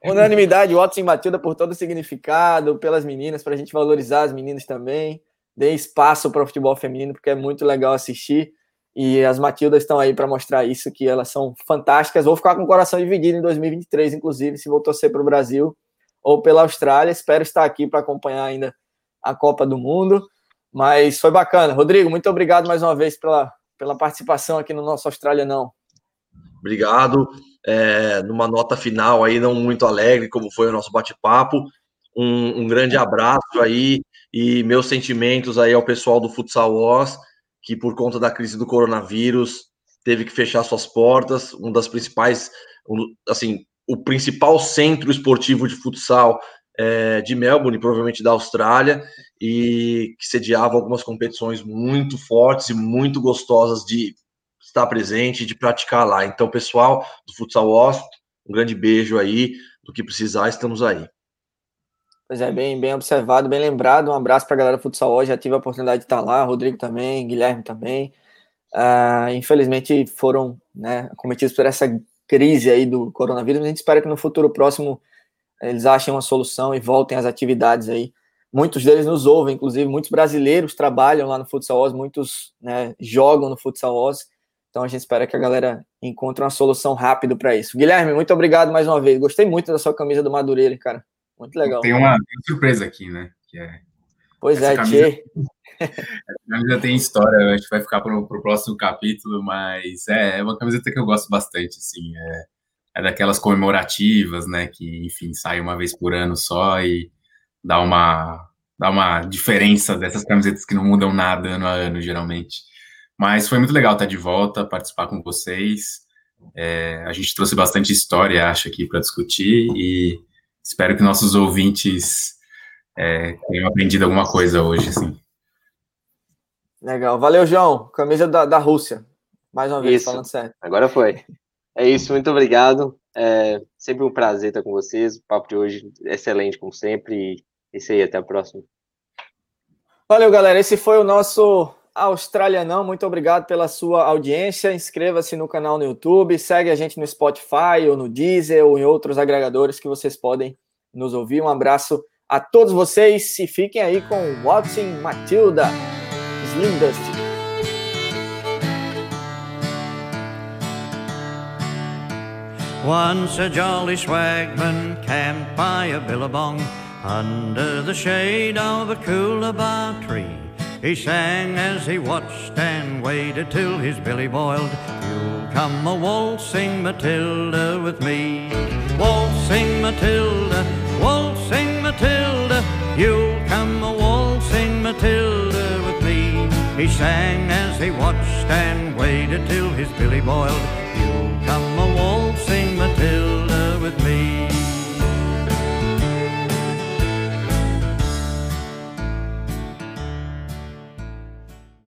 Unanimidade, Watson e Matilda por todo o significado, pelas meninas, para a gente valorizar as meninas também. Dê espaço para o futebol feminino, porque é muito legal assistir. E as Matildas estão aí para mostrar isso, que elas são fantásticas. Vou ficar com o coração dividido em 2023, inclusive, se vou torcer para o Brasil ou pela Austrália. Espero estar aqui para acompanhar ainda a Copa do Mundo. Mas foi bacana. Rodrigo, muito obrigado mais uma vez pela, pela participação aqui no nosso Austrália Não. Obrigado. É, numa nota final aí, não muito alegre, como foi o nosso bate-papo. Um, um, grande abraço aí e meus sentimentos aí ao pessoal do Futsal Oz, que por conta da crise do coronavírus teve que fechar suas portas. Um das principais, um, assim, o principal centro esportivo de futsal é, de Melbourne, provavelmente da Austrália, e que sediava algumas competições muito fortes e muito gostosas de estar presente, de praticar lá. Então, pessoal do Futsal Osto, um grande beijo aí. Do que precisar, estamos aí. Pois é, bem, bem observado, bem lembrado. Um abraço para a galera do Futsal hoje. Já tive a oportunidade de estar lá, Rodrigo também, Guilherme também. Uh, infelizmente foram né, cometidos por essa crise aí do coronavírus. A gente espera que no futuro próximo eles achem uma solução e voltem às atividades aí. Muitos deles nos ouvem, inclusive muitos brasileiros trabalham lá no Futsal Oz, muitos né, jogam no Futsal Oz. Então a gente espera que a galera encontre uma solução rápido para isso. Guilherme, muito obrigado mais uma vez. Gostei muito da sua camisa do Madureira, cara. Muito legal. Tem uma, surpresa aqui, né? Que é pois é, camisa, Tchê. A camisa tem história, acho que vai ficar para o próximo capítulo, mas é, é, uma camiseta que eu gosto bastante, assim. É, é daquelas comemorativas, né? Que, enfim, sai uma vez por ano só e dá uma, dá uma diferença dessas camisetas que não mudam nada ano a ano, geralmente. Mas foi muito legal estar de volta, participar com vocês. É, a gente trouxe bastante história, acho, aqui para discutir e espero que nossos ouvintes é, tenham aprendido alguma coisa hoje, assim. Legal. Valeu, João. Camisa da, da Rússia. Mais uma vez, isso. falando sério. Agora foi. É isso, muito obrigado. É sempre um prazer estar com vocês. O papo de hoje é excelente, como sempre. E é isso aí, até a próxima. Valeu, galera. Esse foi o nosso Austrália não, muito obrigado pela sua audiência. Inscreva-se no canal no YouTube, segue a gente no Spotify ou no Deezer ou em outros agregadores que vocês podem nos ouvir. Um abraço a todos vocês e fiquem aí com Watson Matilda, Dusty. Once a jolly swagman camped by a billabong under the shade of a coolabah tree. He sang as he watched and waited till his billy boiled. You'll come a waltzing Matilda with me. Waltzing Matilda, waltzing Matilda. You'll come a waltzing Matilda with me. He sang as he watched and waited till his billy boiled.